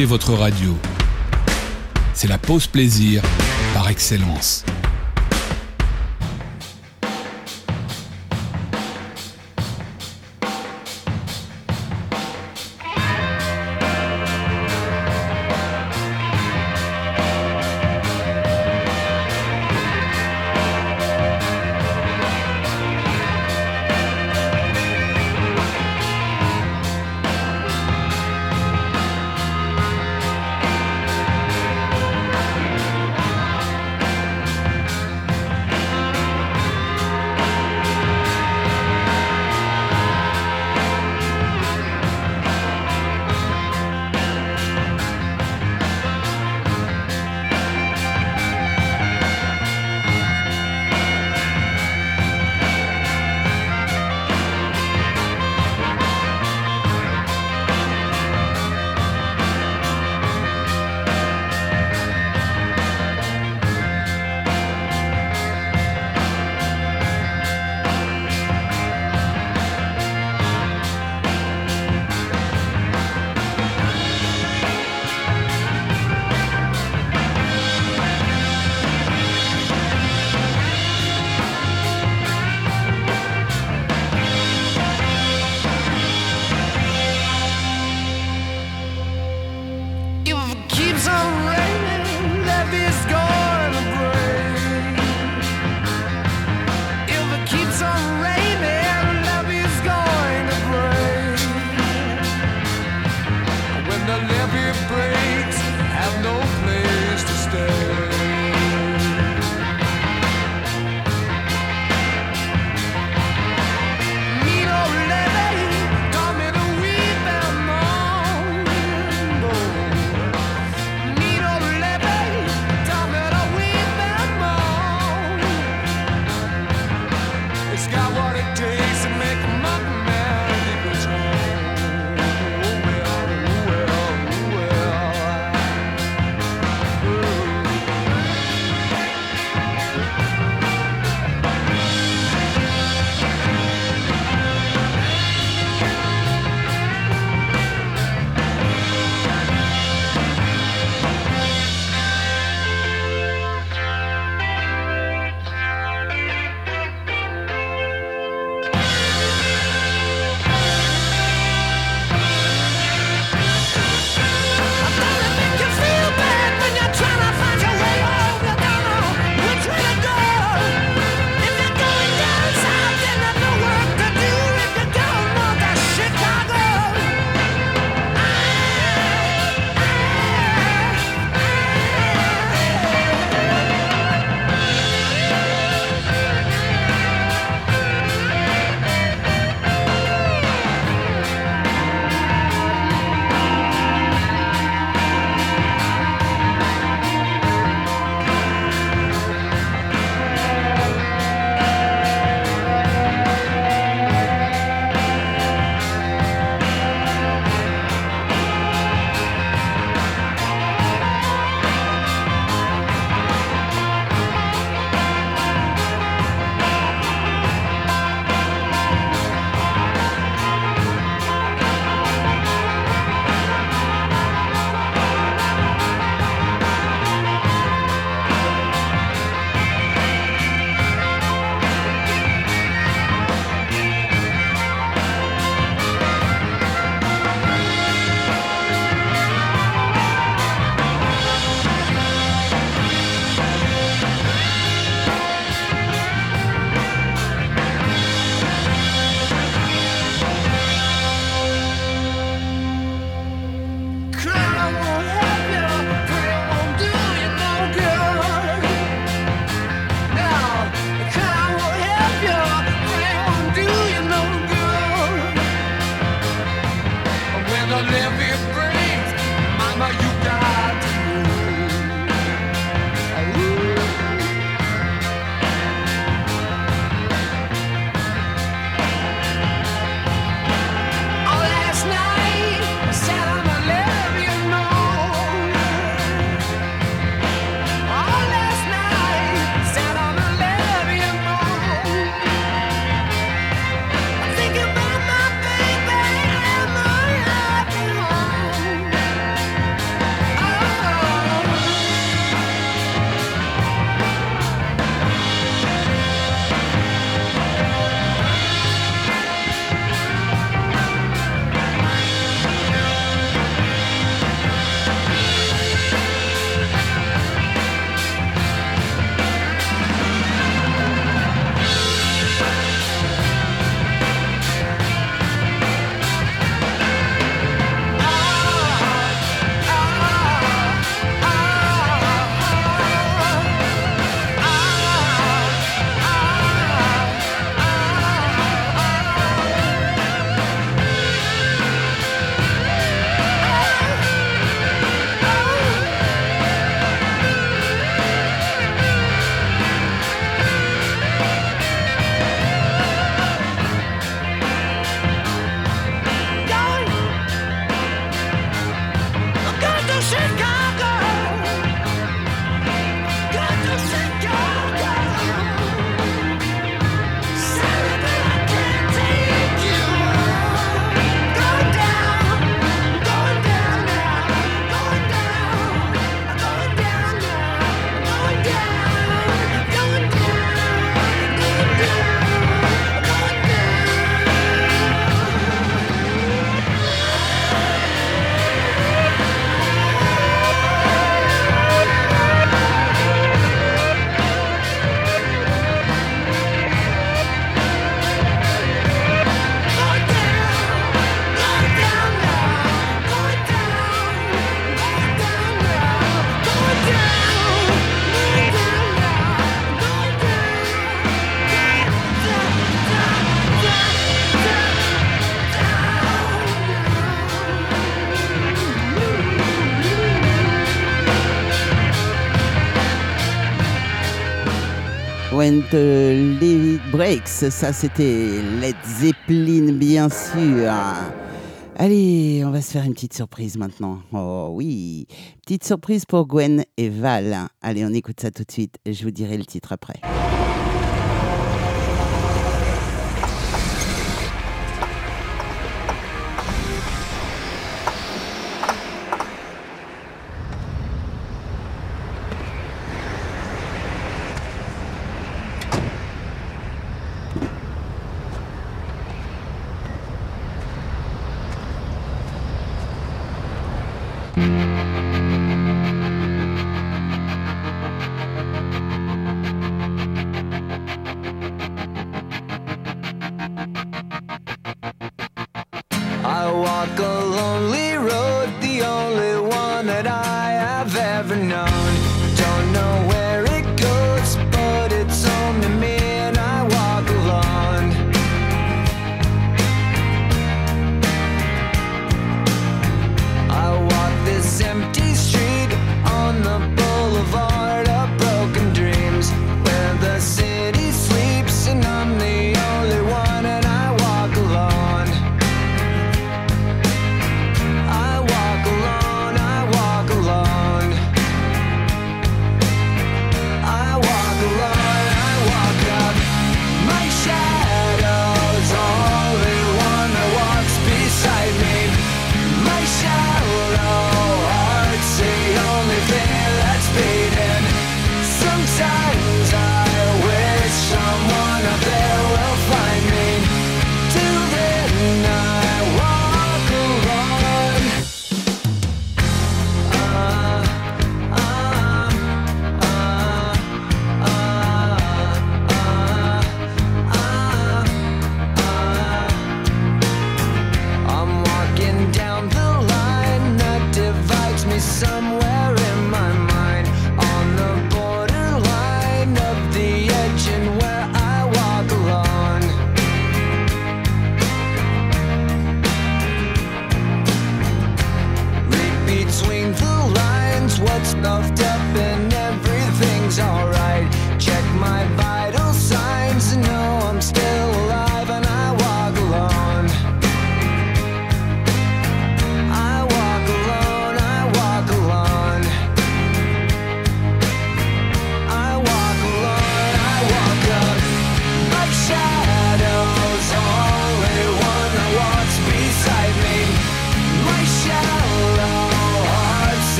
Votre radio. C'est la pause plaisir par excellence. Ça, c'était Led Zeppelin, bien sûr. Allez, on va se faire une petite surprise maintenant. Oh oui, petite surprise pour Gwen et Val. Allez, on écoute ça tout de suite. Je vous dirai le titre après.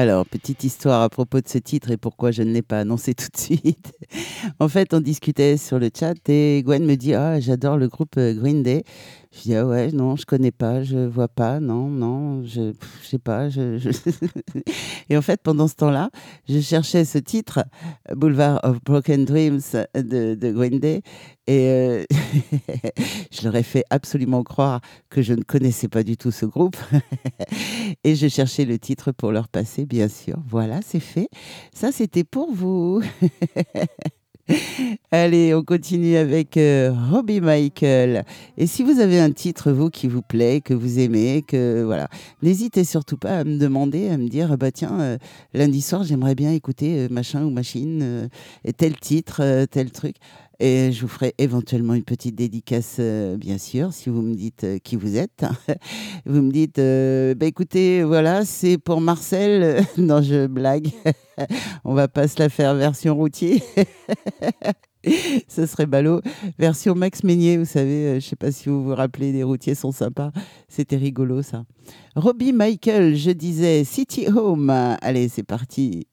Alors, petite histoire à propos de ce titre et pourquoi je ne l'ai pas annoncé tout de suite. en fait, on discutait sur le chat et Gwen me dit Ah, j'adore le groupe euh, Green Day. Je dis Ah ouais, non, je connais pas, je vois pas, non, non, je, je sais pas. Je- et en fait, pendant ce temps-là, je cherchais ce titre, Boulevard of Broken Dreams de, de Green Day, et euh, je leur ai fait absolument croire que je ne connaissais pas du tout ce groupe. et je cherchais le titre pour leur passer, bien sûr. Voilà, c'est fait. Ça, c'était pour vous. Allez, on continue avec euh, Robbie Michael. Et si vous avez un titre, vous, qui vous plaît, que vous aimez, que voilà, n'hésitez surtout pas à me demander, à me dire, bah tiens, euh, lundi soir, j'aimerais bien écouter euh, machin ou machine, tel titre, tel truc. Et je vous ferai éventuellement une petite dédicace, euh, bien sûr, si vous me dites euh, qui vous êtes. vous me dites, euh, bah écoutez, voilà, c'est pour Marcel. non, je blague. On va pas se la faire version routier. Ce serait ballot. Version Max Meignier, vous savez, euh, je sais pas si vous vous rappelez, les routiers sont sympas. C'était rigolo, ça. Robbie Michael, je disais City Home. Allez, c'est parti.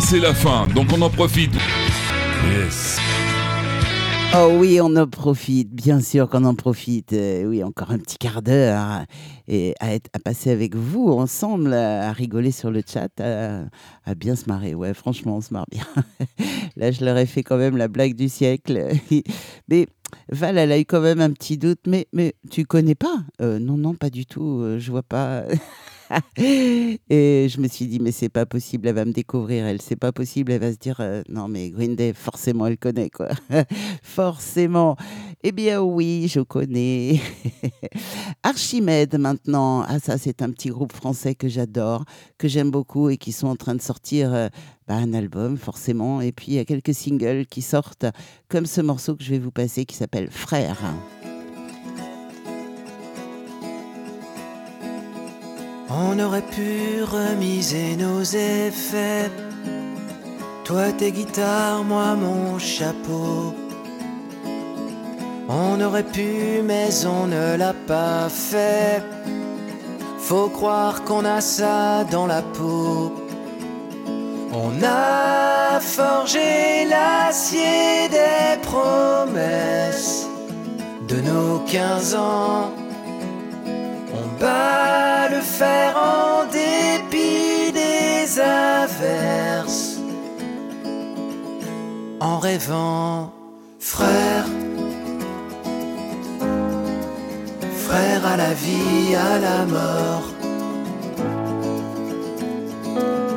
C'est la fin. Donc on en profite. Yes. Oh oui, on en profite, bien sûr qu'on en profite. Euh, oui, encore un petit quart d'heure hein, et à, passer avec vous ensemble, à rigoler sur le chat, à, à bien se marrer. Ouais, franchement, on se marre bien. Là, je leur ai fait quand même la blague du siècle. Mais Val, elle a eu quand même un petit doute. Mais, mais tu connais pas? Euh, Non, non, pas du tout. euh, je vois pas. Et je me suis dit, mais c'est pas possible, elle va me découvrir, elle, c'est pas possible, elle va se dire, euh, non, mais Green forcément, elle connaît, quoi. forcément. Eh bien, oui, je connais. Archimède, maintenant. Ah, ça, c'est un petit groupe français que j'adore, que j'aime beaucoup et qui sont en train de sortir euh, bah, un album, forcément. Et puis, il y a quelques singles qui sortent, comme ce morceau que je vais vous passer qui s'appelle Frère. On aurait pu remiser nos effets. Toi tes guitares, moi mon chapeau. On aurait pu, mais on ne l'a pas fait. Faut croire qu'on a ça dans la peau. On a forgé l'acier des promesses de nos 15 ans. Bat le fer en dépit des averses. En rêvant, frère, frère à la vie, à la mort.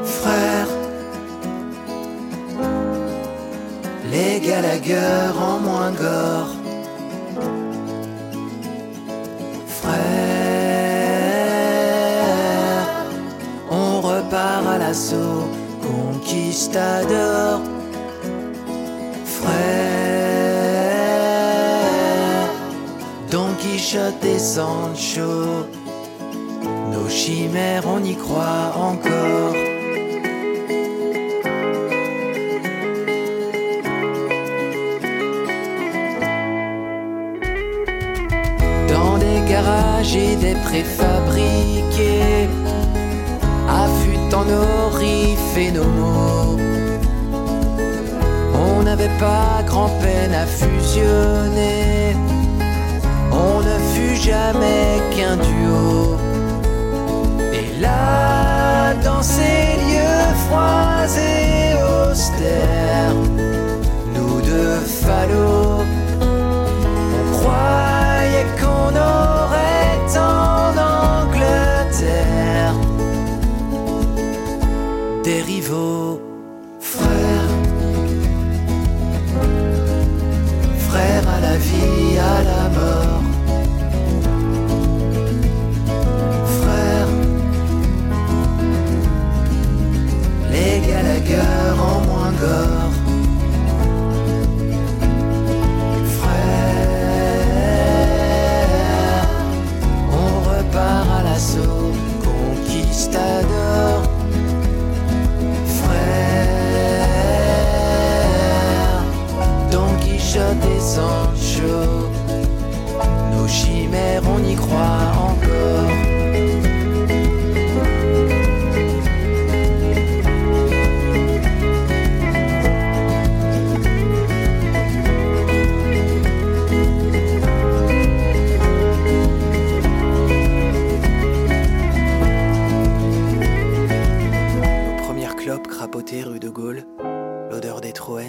Frère, les Gallagher en moins gore. L'assaut, conquistador. Frère, Don Quichotte et Sancho, nos chimères, on y croit encore. dans des garages et des préfabriqués, affûtant nos riffs nos mots. On n'avait pas grand-peine à fusionner, on ne fut jamais qu'un duo. Et là, dans ces lieux froids et austères, nous deux falots. Des rivaux,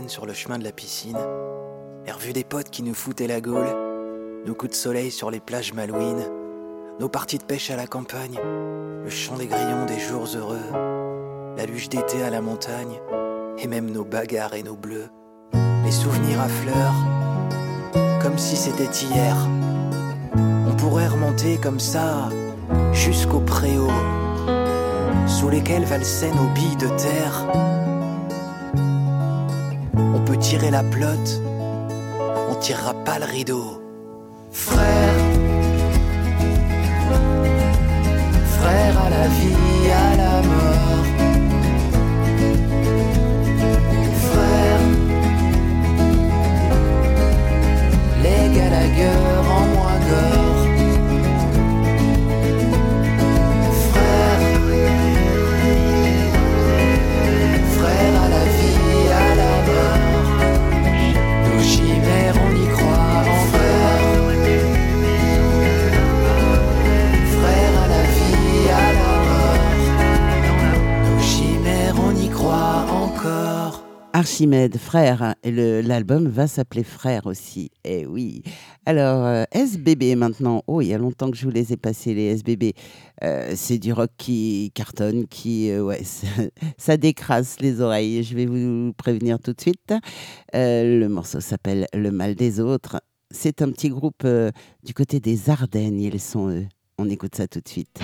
sur le chemin de la piscine, les revues des potes qui nous foutaient la gaule, nos coups de soleil sur les plages malouines, nos parties de pêche à la campagne, le chant des grillons des jours heureux, la luge d'été à la montagne, et même nos bagarres et nos bleus, les souvenirs à fleurs, comme si c'était hier. On pourrait remonter comme ça jusqu'au préau. Sous lesquels valsaient nos billes de terre. Tirer la pelote, on tirera pas le rideau. Frère, frère à la vie, à la mort. Frère, les Gallagher en Archimède, frère. Et l'album va s'appeler Frère aussi. Eh oui. Alors, euh, SBB maintenant. Oh, il y a longtemps que je vous les ai passés, les SBB. Euh, c'est du rock qui cartonne, qui. euh, ouais, ça, ça décrase les oreilles. Je vais vous prévenir tout de suite. Le morceau s'appelle Le mal des autres. C'est un petit groupe du côté des Ardennes. Ils sont eux. On écoute ça tout de suite.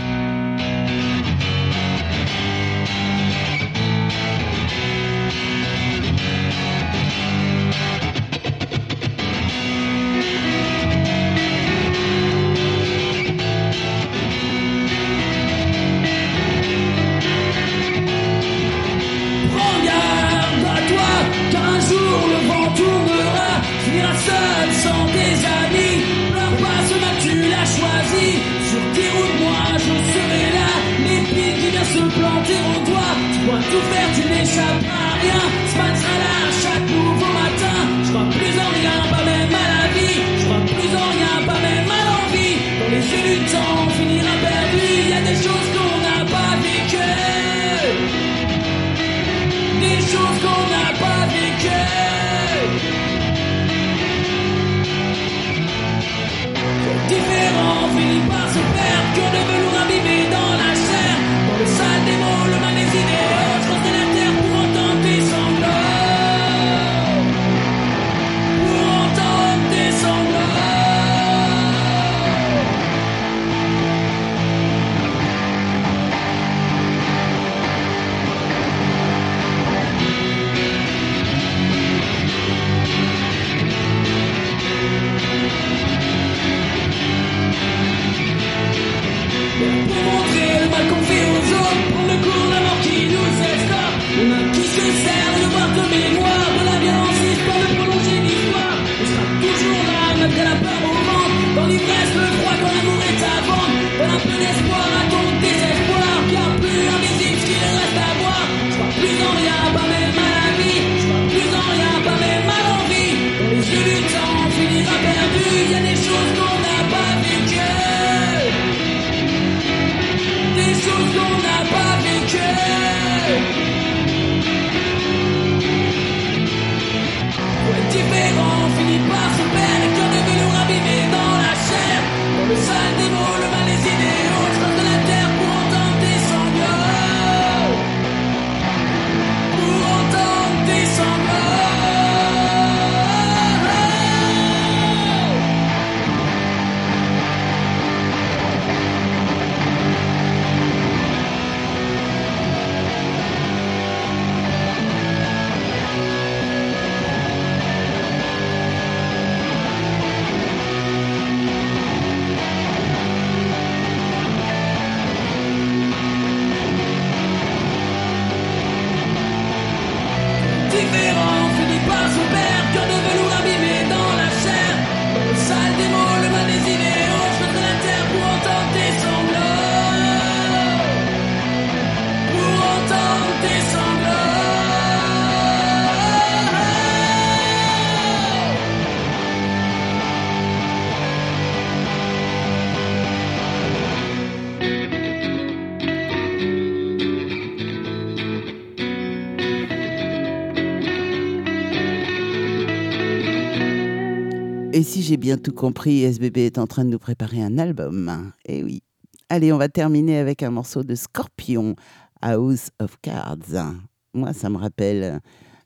J'ai bien tout compris, SBB est en train de nous préparer un album. Eh oui. Allez, on va terminer avec un morceau de Scorpion, House of Cards. Moi, ça me rappelle,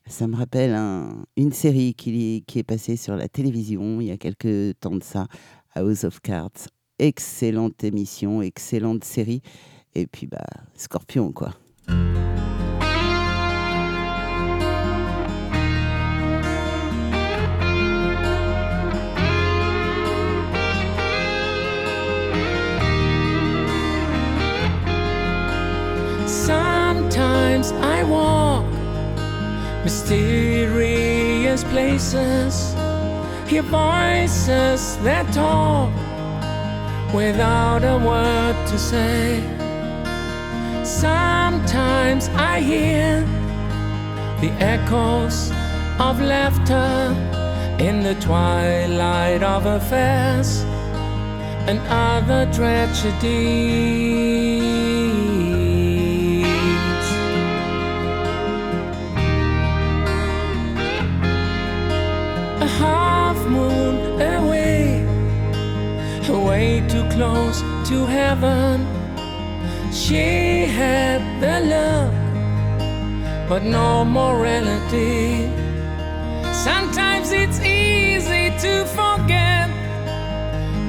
ça me rappelle un- une série qui, qui est passée sur la télévision il y a quelques temps de ça, House of Cards. Excellente émission, excellente série. Et puis, bah, Scorpion, quoi. Mysterious places, hear voices that talk without a word to say. Sometimes I hear the echoes of laughter in the twilight of affairs and other tragedies. Heaven. She had the look, but no morality. Sometimes it's easy to forget,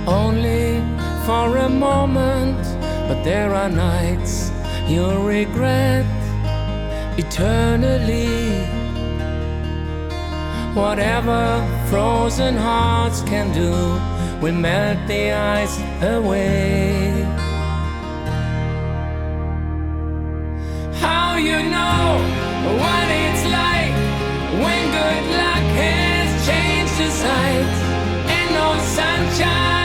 only for a moment. But there are nights you'll regret eternally. Whatever frozen hearts can do, we melt the ice away. How you know what it's like when good luck has changed the sight and no sunshine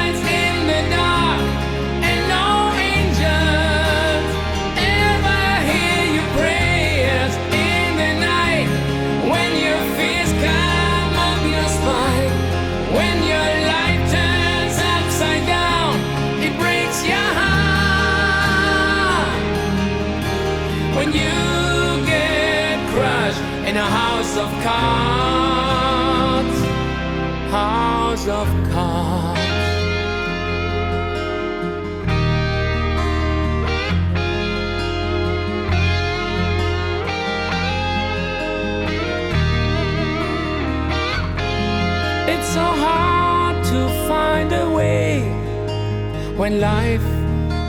when life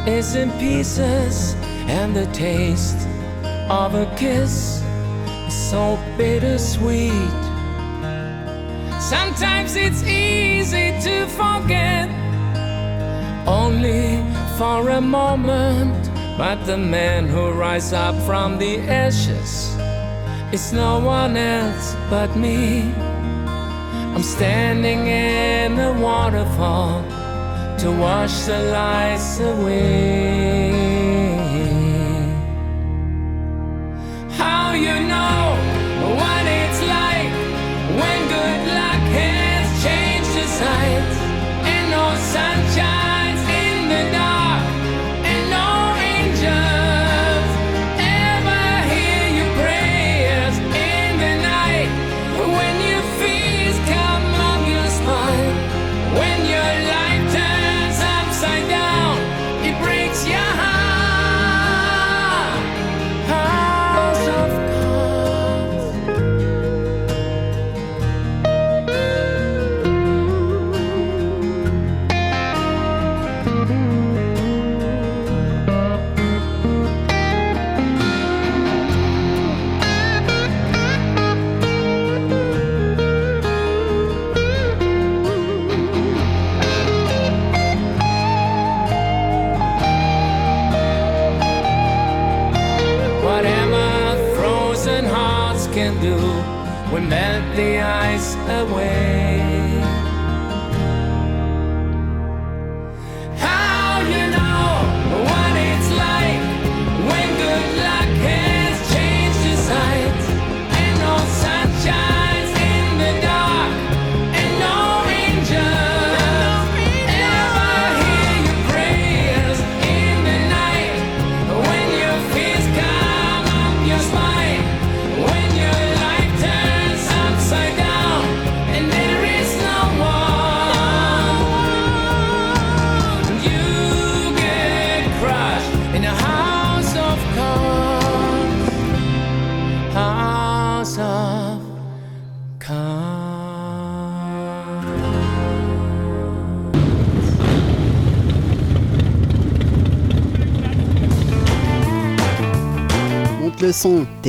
is in pieces and the taste of a kiss is so bittersweet. Sometimes it's easy to forget, only for a moment. But the man who rises up from the ashes is no one else but me. I'm standing in the waterfall to wash the lies away. How you know what it's like when good luck has changed the sight and no sunshine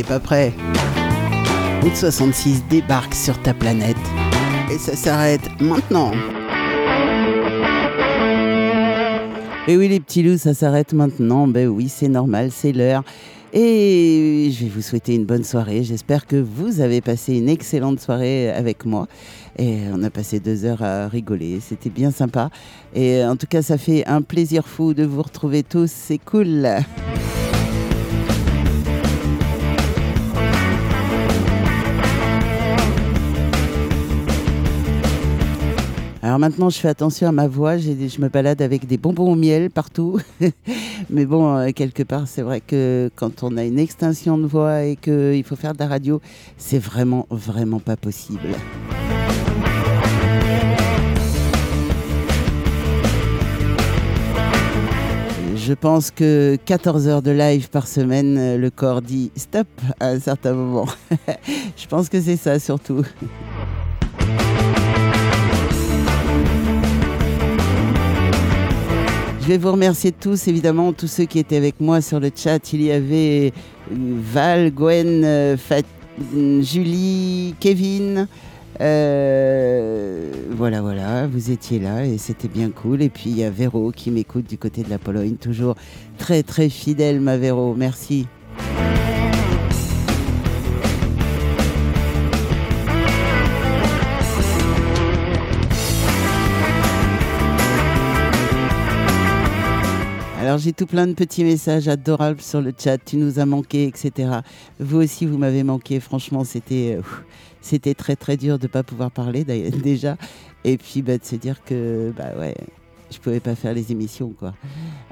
pas prêt. Route 66 débarque sur ta planète. Et ça s'arrête maintenant. Et oui les petits loups, ça s'arrête maintenant. Ben oui, c'est normal, c'est l'heure. Et je vais vous souhaiter une bonne soirée. J'espère que vous avez passé une excellente soirée avec moi. Et on a passé deux heures à rigoler. C'était bien sympa. Et en tout cas, ça fait un plaisir fou de vous retrouver tous. C'est cool. Alors maintenant, je fais attention à ma voix. Je me balade avec des bonbons au miel partout. Mais bon, euh, quelque part, c'est vrai que quand on a une extinction de voix et qu'il faut faire de la radio, c'est vraiment, vraiment pas possible. Je pense que 14 heures de live par semaine, euh, le corps dit stop à un certain moment. Je pense que c'est ça surtout. Je vais vous remercier tous, évidemment, tous ceux qui étaient avec moi sur le chat. Il y avait euh, Val, Gwen, euh, Julie, Kevin. Euh, voilà, voilà, vous étiez là et c'était bien cool. Et puis il y a Véro qui m'écoute du côté de la Pologne, toujours très très fidèle, ma Véro. Merci. Alors j'ai tout plein de petits messages adorables sur le chat. Tu nous as manqué, etc. Vous aussi, vous m'avez manqué. Franchement, c'était euh, c'était très très dur de pas pouvoir parler déjà. Et puis bah, de se dire que bah ouais, je pouvais pas faire les émissions quoi.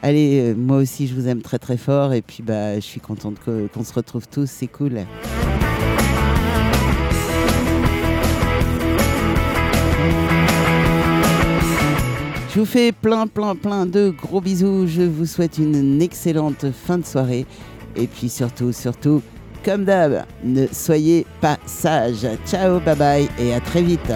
Allez, euh, moi aussi je vous aime très très fort et puis bah je suis contente qu'on se retrouve tous. C'est cool. Je vous fais plein, plein, plein de gros bisous. Je vous souhaite une excellente fin de soirée. Et puis surtout, surtout, comme d'hab, ne soyez pas sages. Ciao, bye bye et à très vite.